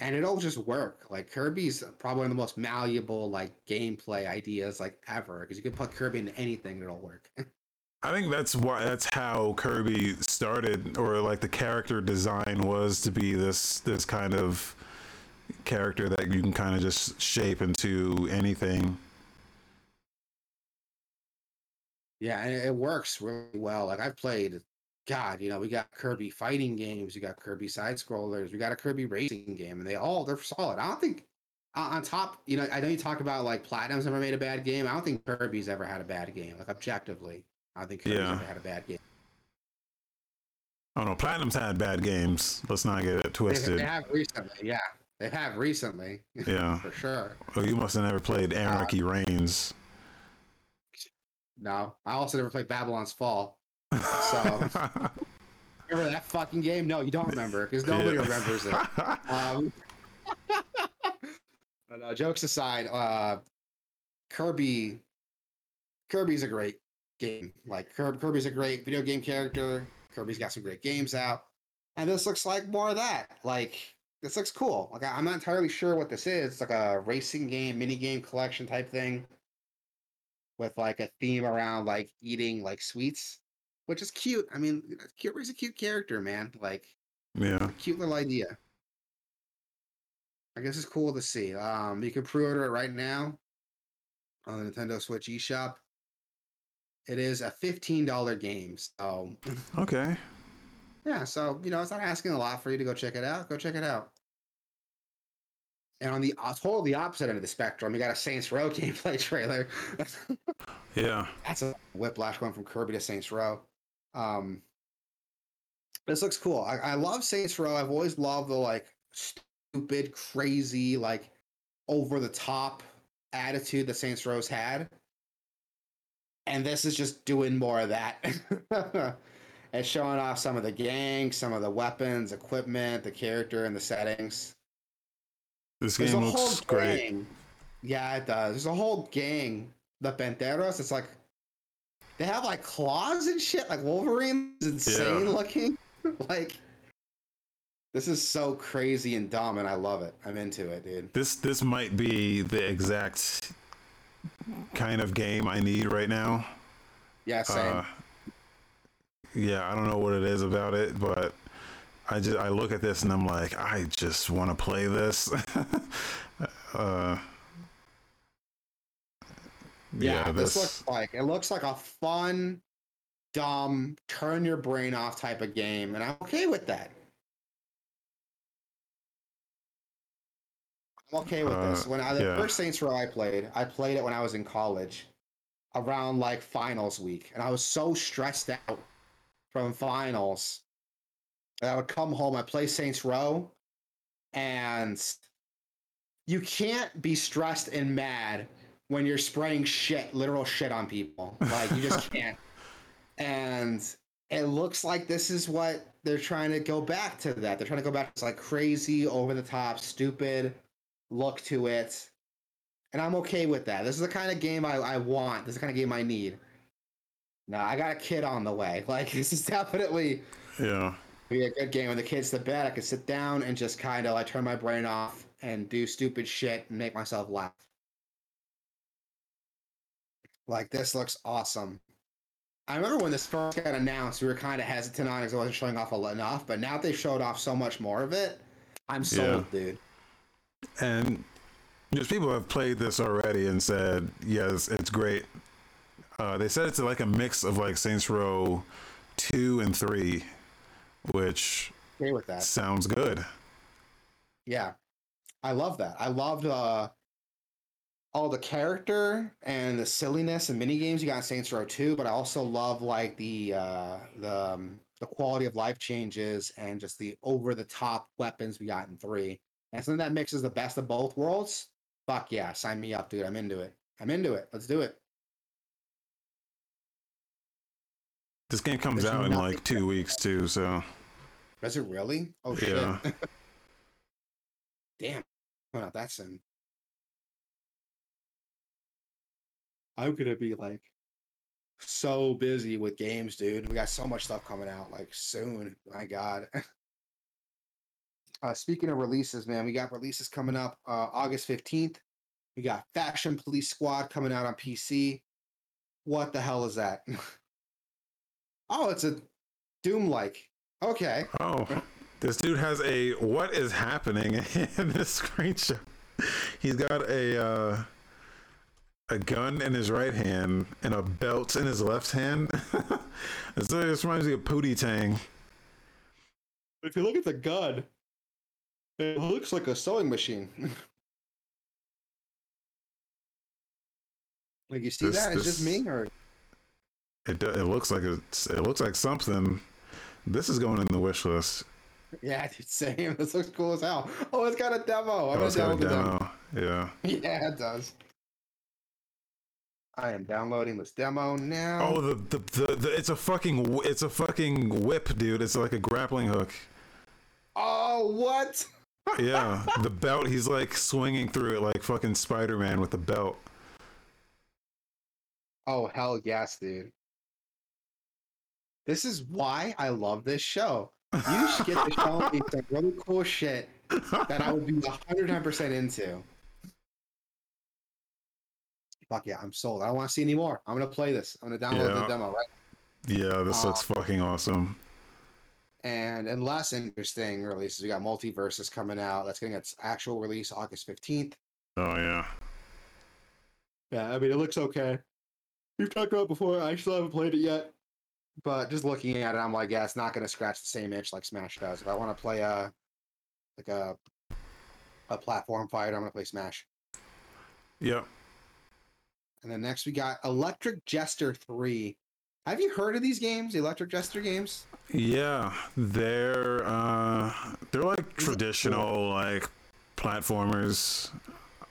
And it'll just work. Like Kirby's probably one of the most malleable like gameplay ideas like ever because you can put Kirby into anything and it'll work. I think that's why that's how Kirby started, or like the character design was to be this this kind of character that you can kind of just shape into anything. Yeah, and it works really well. Like I've played, God, you know, we got Kirby fighting games, we got Kirby side scrollers, we got a Kirby racing game, and they all they're solid. I don't think on top, you know, I know you talk about like Platinum's never made a bad game. I don't think Kirby's ever had a bad game. Like objectively, I think Kirby's Yeah. had a bad game. Oh no, Platinum's had bad games. Let's not get it They, they twisted. have recently, yeah, they have recently, Yeah. for sure. Oh, you must have never played Anarchy Reigns. No, I also never played Babylon's Fall. So remember that fucking game? No, you don't remember because nobody Yeah. remembers it. Um, but uh, jokes aside, uh, Kirby, Kirby's a great game. Like Kirby, Kirby's a great video game character. Kirby's got some great games out, and this looks like more of that. Like this looks cool. Like I'm not entirely sure what this is. It's like a racing game, mini game collection type thing, with like a theme around like eating like sweets, which is cute. I mean, Kirby's a cute character, man. Like yeah. cute little idea. I guess it's cool to see. Um, you can pre-order it right now on the Nintendo Switch eShop. It is a fifteen dollar game, so Okay. yeah. So you know, it's not asking a lot for you to go check it out. Go check it out. And on the totally opposite end of the spectrum, you got a Saints Row gameplay trailer. Yeah. That's a whiplash going from Kirby to Saints Row. Um, this looks cool. I, I love Saints Row. I've always loved the like stupid, crazy, like over the top attitude that Saints Row's had. And this is just doing more of that. and showing off some of the gangs, some of the weapons, equipment, the character, and the settings. This There's game looks great. gang. Yeah, it does. There's a whole gang. The Panteros. It's like they have like claws and shit, like Wolverine. It's insane Yeah. looking. like this is so crazy and dumb, and I love it. I'm into it, dude. This this might be the exact kind of game I need right now. Yeah, same. Uh, yeah, I don't know what it is about it, but I just I look at this and I'm like, I just want to play this. uh, yeah, this looks like it looks like a fun, dumb, turn your brain off type of game, and I'm okay with that. I'm okay with this. Uh, When I the yeah. first Saints Row I played, I played it when I was in college, around like finals week, and I was so stressed out from finals. that I would come home, I play Saints Row, and you can't be stressed and mad when you're spraying shit, literal shit on people. Like you just can't. And it looks like this is what they're trying to go back to that. They're trying to go back to like crazy, over the top, stupid look to it. And I'm okay with that. This is the kind of game I, I want. This is the kind of game I need. Now I got a kid on the way. Like this is definitely yeah. be a good game. When the kid's to bed, I can sit down and just kind of like turn my brain off and do stupid shit and make myself laugh. Like this looks awesome. I remember when this first got announced, we were kind of hesitant on it because it wasn't showing off enough. But now they showed off so much more of it. I'm sold, dude. And there's people have played this already and said, yes, it's great. Uh, they said it's like a mix of like Saints Row 2 and 3, which Okay with that. sounds good. Yeah, I love that. I loved uh, all the character and the silliness and mini games you got in Saints Row 2, but I also love like the uh, the um, the quality of life changes and just the over the top weapons we got in three. And something that mixes the best of both worlds. Fuck yeah, sign me up, dude. I'm into it. I'm into it. Let's do it. This game comes There's out in like two weeks too, so Does it really? Oh shit. Yeah. Damn. Coming out that soon. I'm gonna be like so busy with games, dude. We got so much stuff coming out like soon. My God. uh, speaking of releases, man, we got releases coming up uh, August 15th. We got Fashion Police Squad coming out on PC. What the hell is that? oh, it's a Doom like. Okay. Oh, this dude has a what is happening in this screenshot? He's got a uh, a gun in his right hand and a belt in his left hand. this reminds me of Pootie Tang. If you look at the gun, it looks like a sewing machine. like you see This- that? It's just me, or It do- it looks like it's it looks like something. This is going in the wish list. yeah, dude, same. This looks cool as hell. Oh, it's got a demo. I'm Oh, it's got a demo. Yeah. Yeah, it does. I am downloading this demo now. Oh, the, the the the it's a fucking it's a fucking whip, dude. It's like a grappling hook. oh, what? Yeah, the belt. He's like swinging through it like fucking Spider Man with the belt. Oh hell yes, dude. This is why I love this show. You should get to show me some really cool shit that I would be 110% into. Fuck yeah, I'm sold. I don't want to see any more. I'm gonna play this. I'm gonna download the demo, right? Yeah, this looks uh, fucking awesome. And and less interesting releases, we got MultiVersus coming out. That's getting its actual release August 15th. Oh yeah. Yeah, I mean it looks okay. We've talked about it before. I still haven't played it yet. But just looking at it, I'm like, yeah, it's not gonna scratch the same itch like Smash does. If I want to play a like a a platform fighter. I'm gonna play Smash. Yep. And then next we got Electric Jester 3. Have you heard of these games, the Electric Jester games? Yeah, they're uh, they're like traditional like platformers.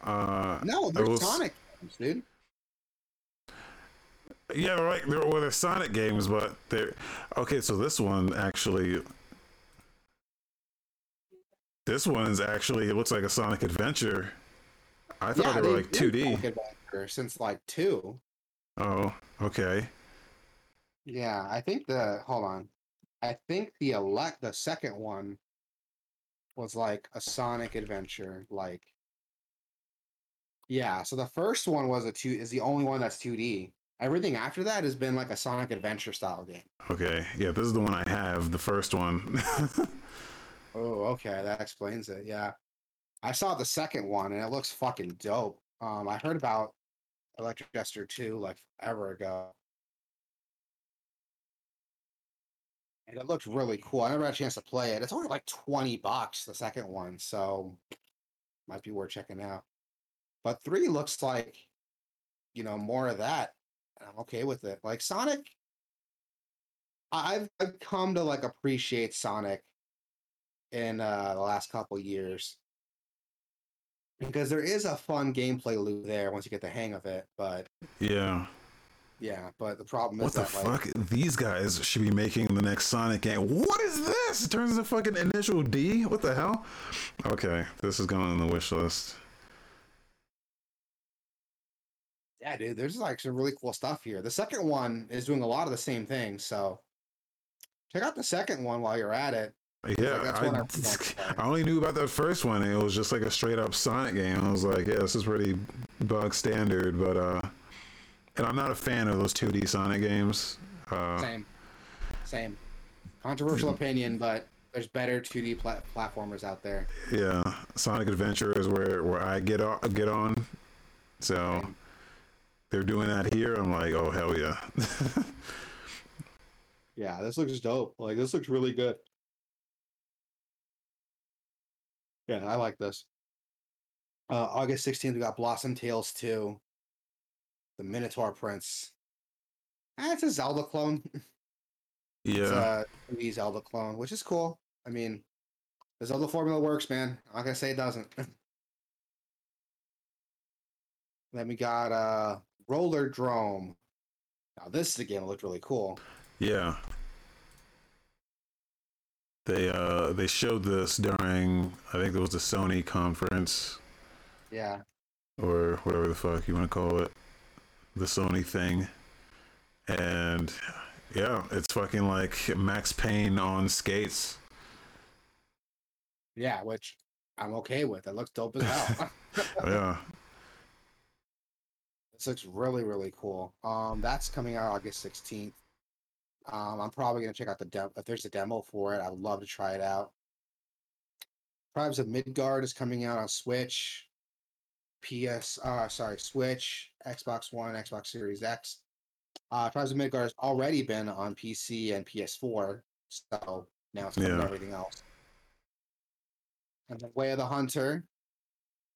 Uh, No, they're was- Sonic games, dude. yeah, right. They're well, they're Sonic games, but they're okay. So this one actually, this one's actually it looks like a Sonic Adventure. I thought they were like two D. Since like two. Oh, okay. Yeah, I think the hold on. I think the elect the second one was like a Sonic adventure, like yeah. So the first one was a two is the only one that's two D. Everything after that has been like a Sonic adventure style game. Okay, yeah, this is the one I have, the first one. Oh, okay, that explains it. Yeah, I saw the second one and it looks fucking dope. Um, I heard about Electric Jester two like forever ago, and it looked really cool. I never had a chance to play it. It's only like twenty bucks the second one, so might be worth checking out. But three looks like, you know, more of that. and I'm okay with it. Like Sonic, I've I've come to like appreciate Sonic in uh, the last couple years because there is a fun gameplay loop there once you get the hang of it. But yeah. Yeah, but the problem What is the that like fuck? These guys should be making the next Sonic game. What is this? It turns into fucking initial D? What the hell? Okay, this is going on the wish list. yeah, dude, there's like some really cool stuff here. The second one is doing a lot of the same things, so check out the second one while you're at it. Yeah, that's I, one I want to play. I only knew about that first one. It was just like a straight up Sonic game. I was like, yeah, this is pretty bug standard, but uh, and I'm not a fan of those 2D Sonic games. Uh, Same, same. Controversial opinion, but there's better 2D plat- platformers out there. yeah, Sonic Adventure is where where I get on, get on. So Same. they're doing that here. I'm like, oh hell yeah. Yeah, this looks dope. Like this looks really good. Yeah, I like this. Uh, August 16th, we got Blossom Tales 2. The Minotaur Prince. Eh, it's a Zelda clone. Yeah. It's a 2D Zelda clone, which is cool. I mean, the Zelda formula works, man. I'm not gonna say it doesn't. then we got uh Rollerdrome. Now this is a game that looked really cool. yeah. They uh they showed this during I think it was the Sony conference. Yeah. or whatever the fuck you want to call it, the Sony thing. And yeah, it's fucking like Max Payne on skates. Yeah, which I'm okay with. It looks dope as hell. Yeah, this looks really, really cool. Um, that's coming out August 16th. Um, I'm probably gonna check out the demo. If there's a demo for it, I'd love to try it out. Tribes of Midgard is coming out on Switch, PS. Uh, sorry, Switch, Xbox One, Xbox Series X. Uh, Tribes of Midgard has already been on PC and PS4, so now it's coming Yeah. everything else. And then Way of the Hunter.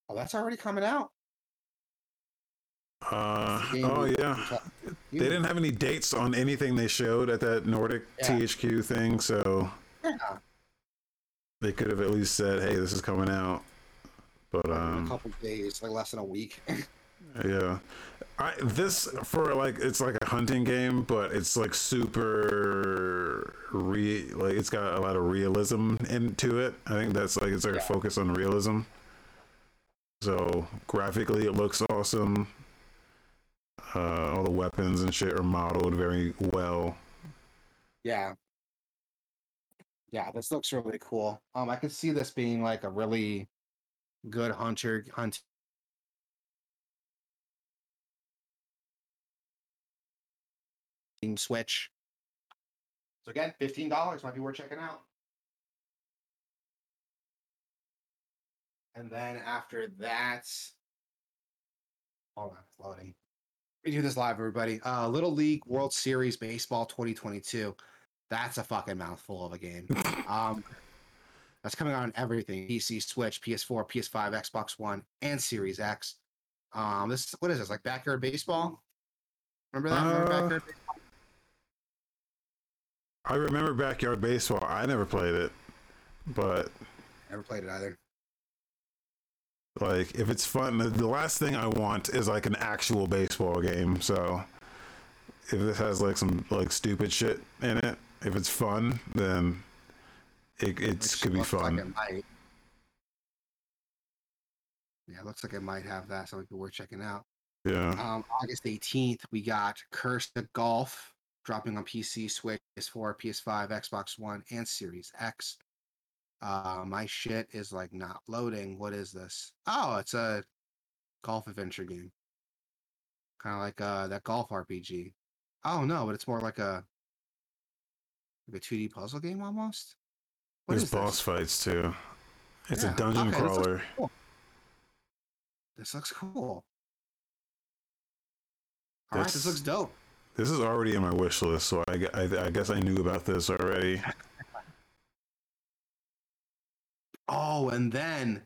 Oh, that's already coming out. uh, That's the game oh yeah. They didn't have any dates on anything they showed at that Nordic Yeah. THQ thing, so Yeah, they could have at least said, "Hey, this is coming out." But in a um, couple days, like less than a week. Yeah. I this for like it's like a hunting game, but it's like super re like it's got a lot of realism into it. I think that's like it's like Yeah. a focus on realism. So graphically it looks awesome. Uh, all the weapons and shit are modeled very well. yeah, yeah, this looks really cool. Um, I could see this being like a really good hunter hunt. Switch. So again, fifteen dollars might be worth checking out. And then after that, hold on, it's loading. We do this live, everybody. Uh, Little League World Series Baseball 2022. That's a fucking mouthful of a game. Um, That's coming out on everything: PC, Switch, PS4, PS5, Xbox One, and Series X. Um, this what is this like backyard baseball? Remember that? Remember Uh, backyard baseball? I remember backyard baseball. I never played it, but Never played it either. like if it's fun, the- the last thing I want is like an actual baseball game. So if this has like some like stupid shit in it, if it's fun, then it it's could be like fun. it might. Yeah, it looks like it might have that. Something worth checking out. yeah. Um, August 18th, we got Cursed to Golf dropping on PC, Switch, PS4, PS5, Xbox One, and Series X. Uh, my shit is like not loading. What is this? Oh, it's a golf adventure game. Kind of like uh that golf RPG. Oh no, but it's more like a like a 2D puzzle game almost. What There's boss this? fights too. It's Yeah, a dungeon okay, this looks crawler. cool. This looks cool. All right, this looks dope. This is already in my wish list, so I, I, I guess I knew about this already. Oh, and then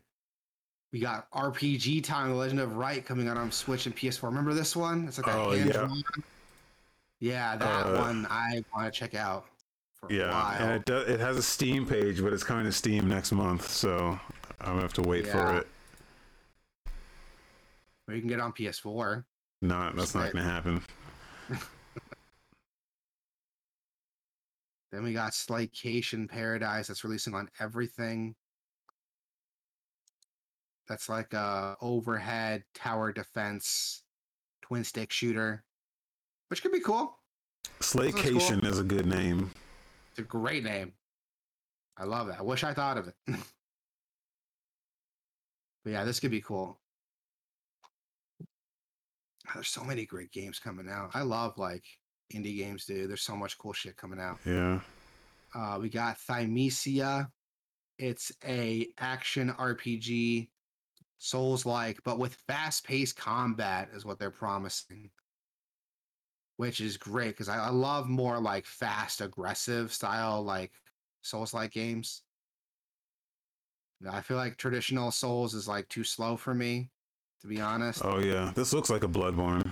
we got RPG Time: The Legend of Wright coming out on Switch and PS4. Remember this one? It's like a Oh, hand yeah. Yeah, that Uh, one I want to check out for a Yeah, while. and it do, it has a Steam page, but it's coming to Steam next month, so I'm gonna have to wait Yeah. for it. Or you can get it on PS4. No, that's not gonna happen. Then we got Slaycation Paradise that's releasing on everything. That's like a overhead tower defense twin stick shooter, which could be cool. Slaycation is a good name. It's a great name. I love that. I wish I thought of it. but yeah, this could be cool. There's so many great games coming out. I love like indie games, dude. There's so much cool shit coming out. Yeah. Uh, we got Thymesia. It's a action RPG, Souls like, but with fast paced combat is what they're promising, which is great because I, I love more like fast, aggressive style like Souls like games. I feel like traditional Souls is like too slow for me, to be honest. Oh yeah. This looks like a Bloodborne.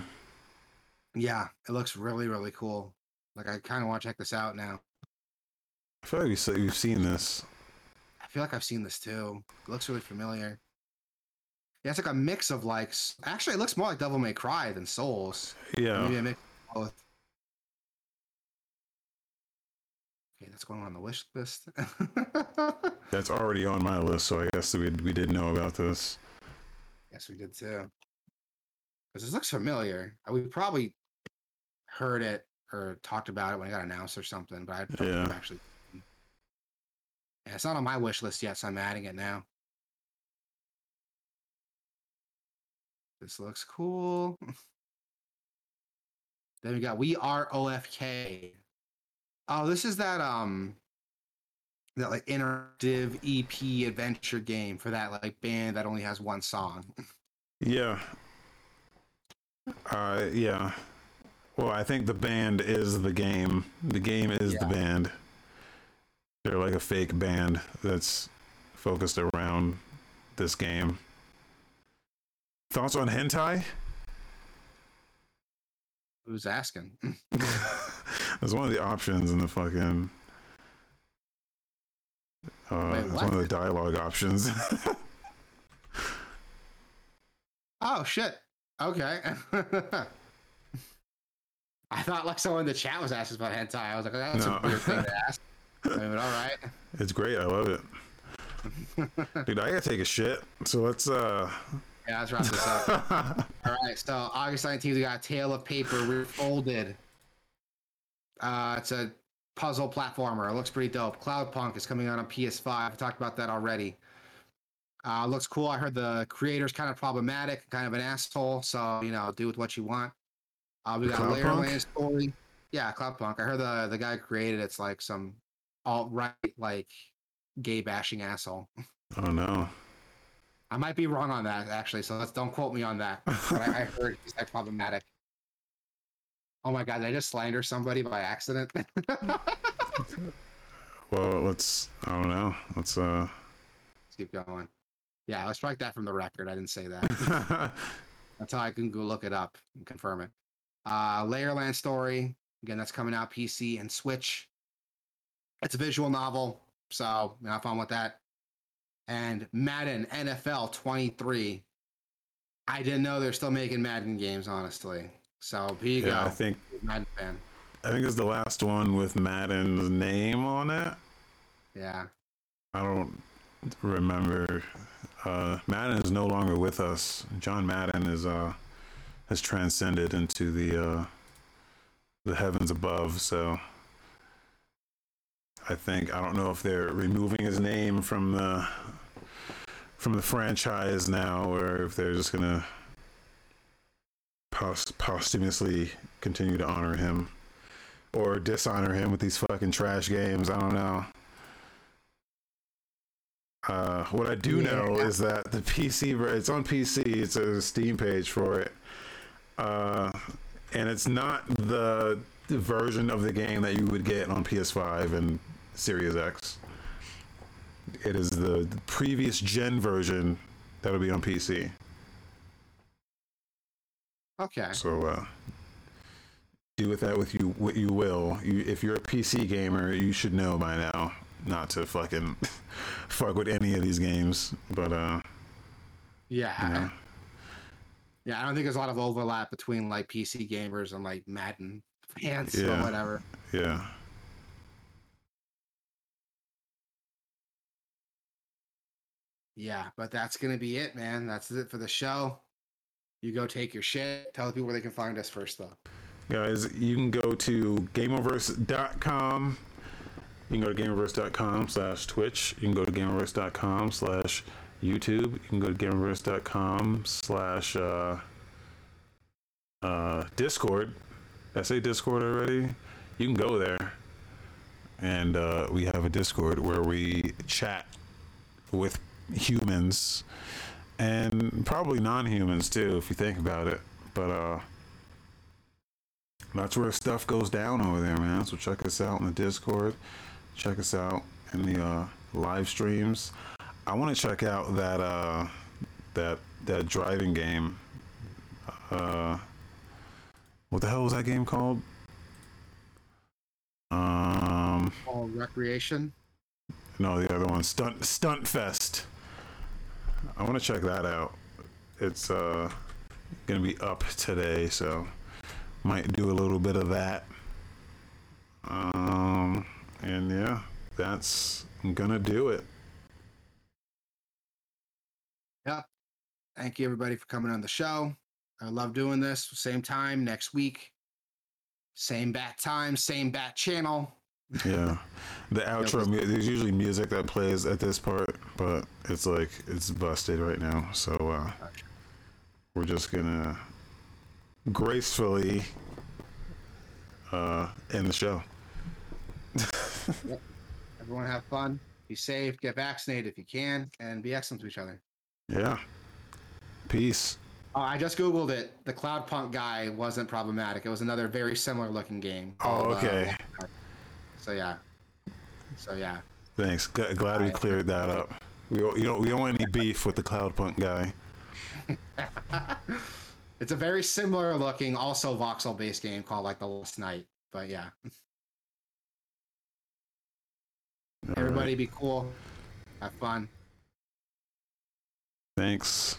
Yeah, it looks really, really cool. Like I kind of want to check this out now. I feel like we've, se- we've seen this. I feel like I've seen this too. It looks really familiar. Yeah, it's like a mix of like. Actually, it looks more like Devil May Cry than Souls. Yeah. Maybe a mix both. Okay, that's going on the wish list. That's already on my list, so I guess we we did know about this. yes, we did too. Because this looks familiar. Uh, We probably heard it or talked about it when it got announced or something, but I don't Yeah. actually. Yeah, it's not on my wish list yet, so I'm adding it now. This looks cool. then we got We Are OFK. Oh, this is that um that like interactive EP adventure game for that like band that only has one song. Yeah. Uh yeah. Well, I think the band is the game. The game is the band. They're like a fake band that's focused around this game. Thoughts on hentai? Who's asking? That's one of the options in the fucking. Uh, Wait, it's one of the dialogue options. oh shit. Okay. I thought like someone in the chat was asking about hentai. I was like, that's No. a weird thing to ask. I mean, but all right. it's great. I love it, dude. I gotta take a shit. So let's. uh Yeah, let's wrap this up. All right, so August 19th, we got Tale of Paper Refolded. Uh, it's a puzzle platformer. It looks pretty dope. Cloudpunk is coming out on PS5. I talked about that already. Uh, looks cool. I heard the creator's kind of problematic, kind of an asshole. So you know, do with what you want. Uh, we got? Story. Yeah, Cloudpunk. I heard the the guy who created it's like some alt right like gay bashing asshole. oh no. I might be wrong on that actually, so let's don't quote me on that. But I, I heard he's like problematic. Oh my god, did I just slander somebody by accident? Well, let's. I don't know. Let's. uh Let's keep going. Yeah, let's strike that from the record. I didn't say that. That's how I can go look it up and confirm it. Uh, Lair Land Story. Again, that's coming out PC and Switch. It's a visual novel, so have fun with that. And Madden NFL 23. I didn't know they're still making Madden games, honestly. So here you yeah, I think. Madden fan. I think it's the last one with Madden's name on it. Yeah. I don't remember. Uh, Madden is no longer with us. John Madden is uh has transcended into the uh the heavens above. So I think I don't know if they're removing his name from the from the franchise now, or if they're just gonna post- posthumously continue to honor him or dishonor him with these fucking trash games. I don't know. Uh, what I do Yeah. know is that the PC, it's on PC. It's a Steam page for it, uh, and it's not the, the version of the game that you would get on PS5 and Series X. It is the, previous gen version that'll be on PC. Okay. So uh, do with that with you what you will. You, if you're a PC gamer, you should know by now not to fucking fuck with any of these games. But uh, Yeah. you know, Yeah, I don't think there's a lot of overlap between like PC gamers and like Madden fans or whatever. yeah. Yeah, but that's gonna be it, man. That's it for the show. You go take your shit. Tell the people where they can find us first, though. Guys, you can go to gameoverse.com. You can go to gameoverse.com slash Twitch. You can go to gameoverse.com slash YouTube. You can go to gameoverse.com slash uh, uh, Discord. I say Discord already? You can go there. And uh, we have a Discord where we chat with humans and probably non-humans too if you think about it but uh that's where stuff goes down over there man so check us out in the discord check us out in the uh live streams i want to check out that uh that that driving game uh what the hell was that game called um All Wreckreation. no, the other one, Stunt Stunt Fest. I want to check that out. It's uh gonna be up today, so might do a little bit of that. Um, and yeah, that's gonna do it. Yep. Thank you, everybody, for coming on the show. I love doing this. Same time next week. Same bat time, same bat channel. Yeah, the outro. mu- There's usually music that plays at this part, but it's like it's busted right now. So uh, we're just gonna gracefully uh, end the show. Everyone have fun. Be safe. Get vaccinated if you can, and be excellent to each other. Yeah. Peace. Oh, I just googled it. The Cloudpunk guy wasn't problematic. It was another very similar looking game. Oh, called, uh, okay. So yeah. So yeah. Thanks. G- glad we cleared that up. We don't, you don't we don't want any beef with the Cloudpunk guy. it's a very similar looking, also voxel based game called like The Last Night. But yeah. All right. Everybody be cool. Have fun. Thanks.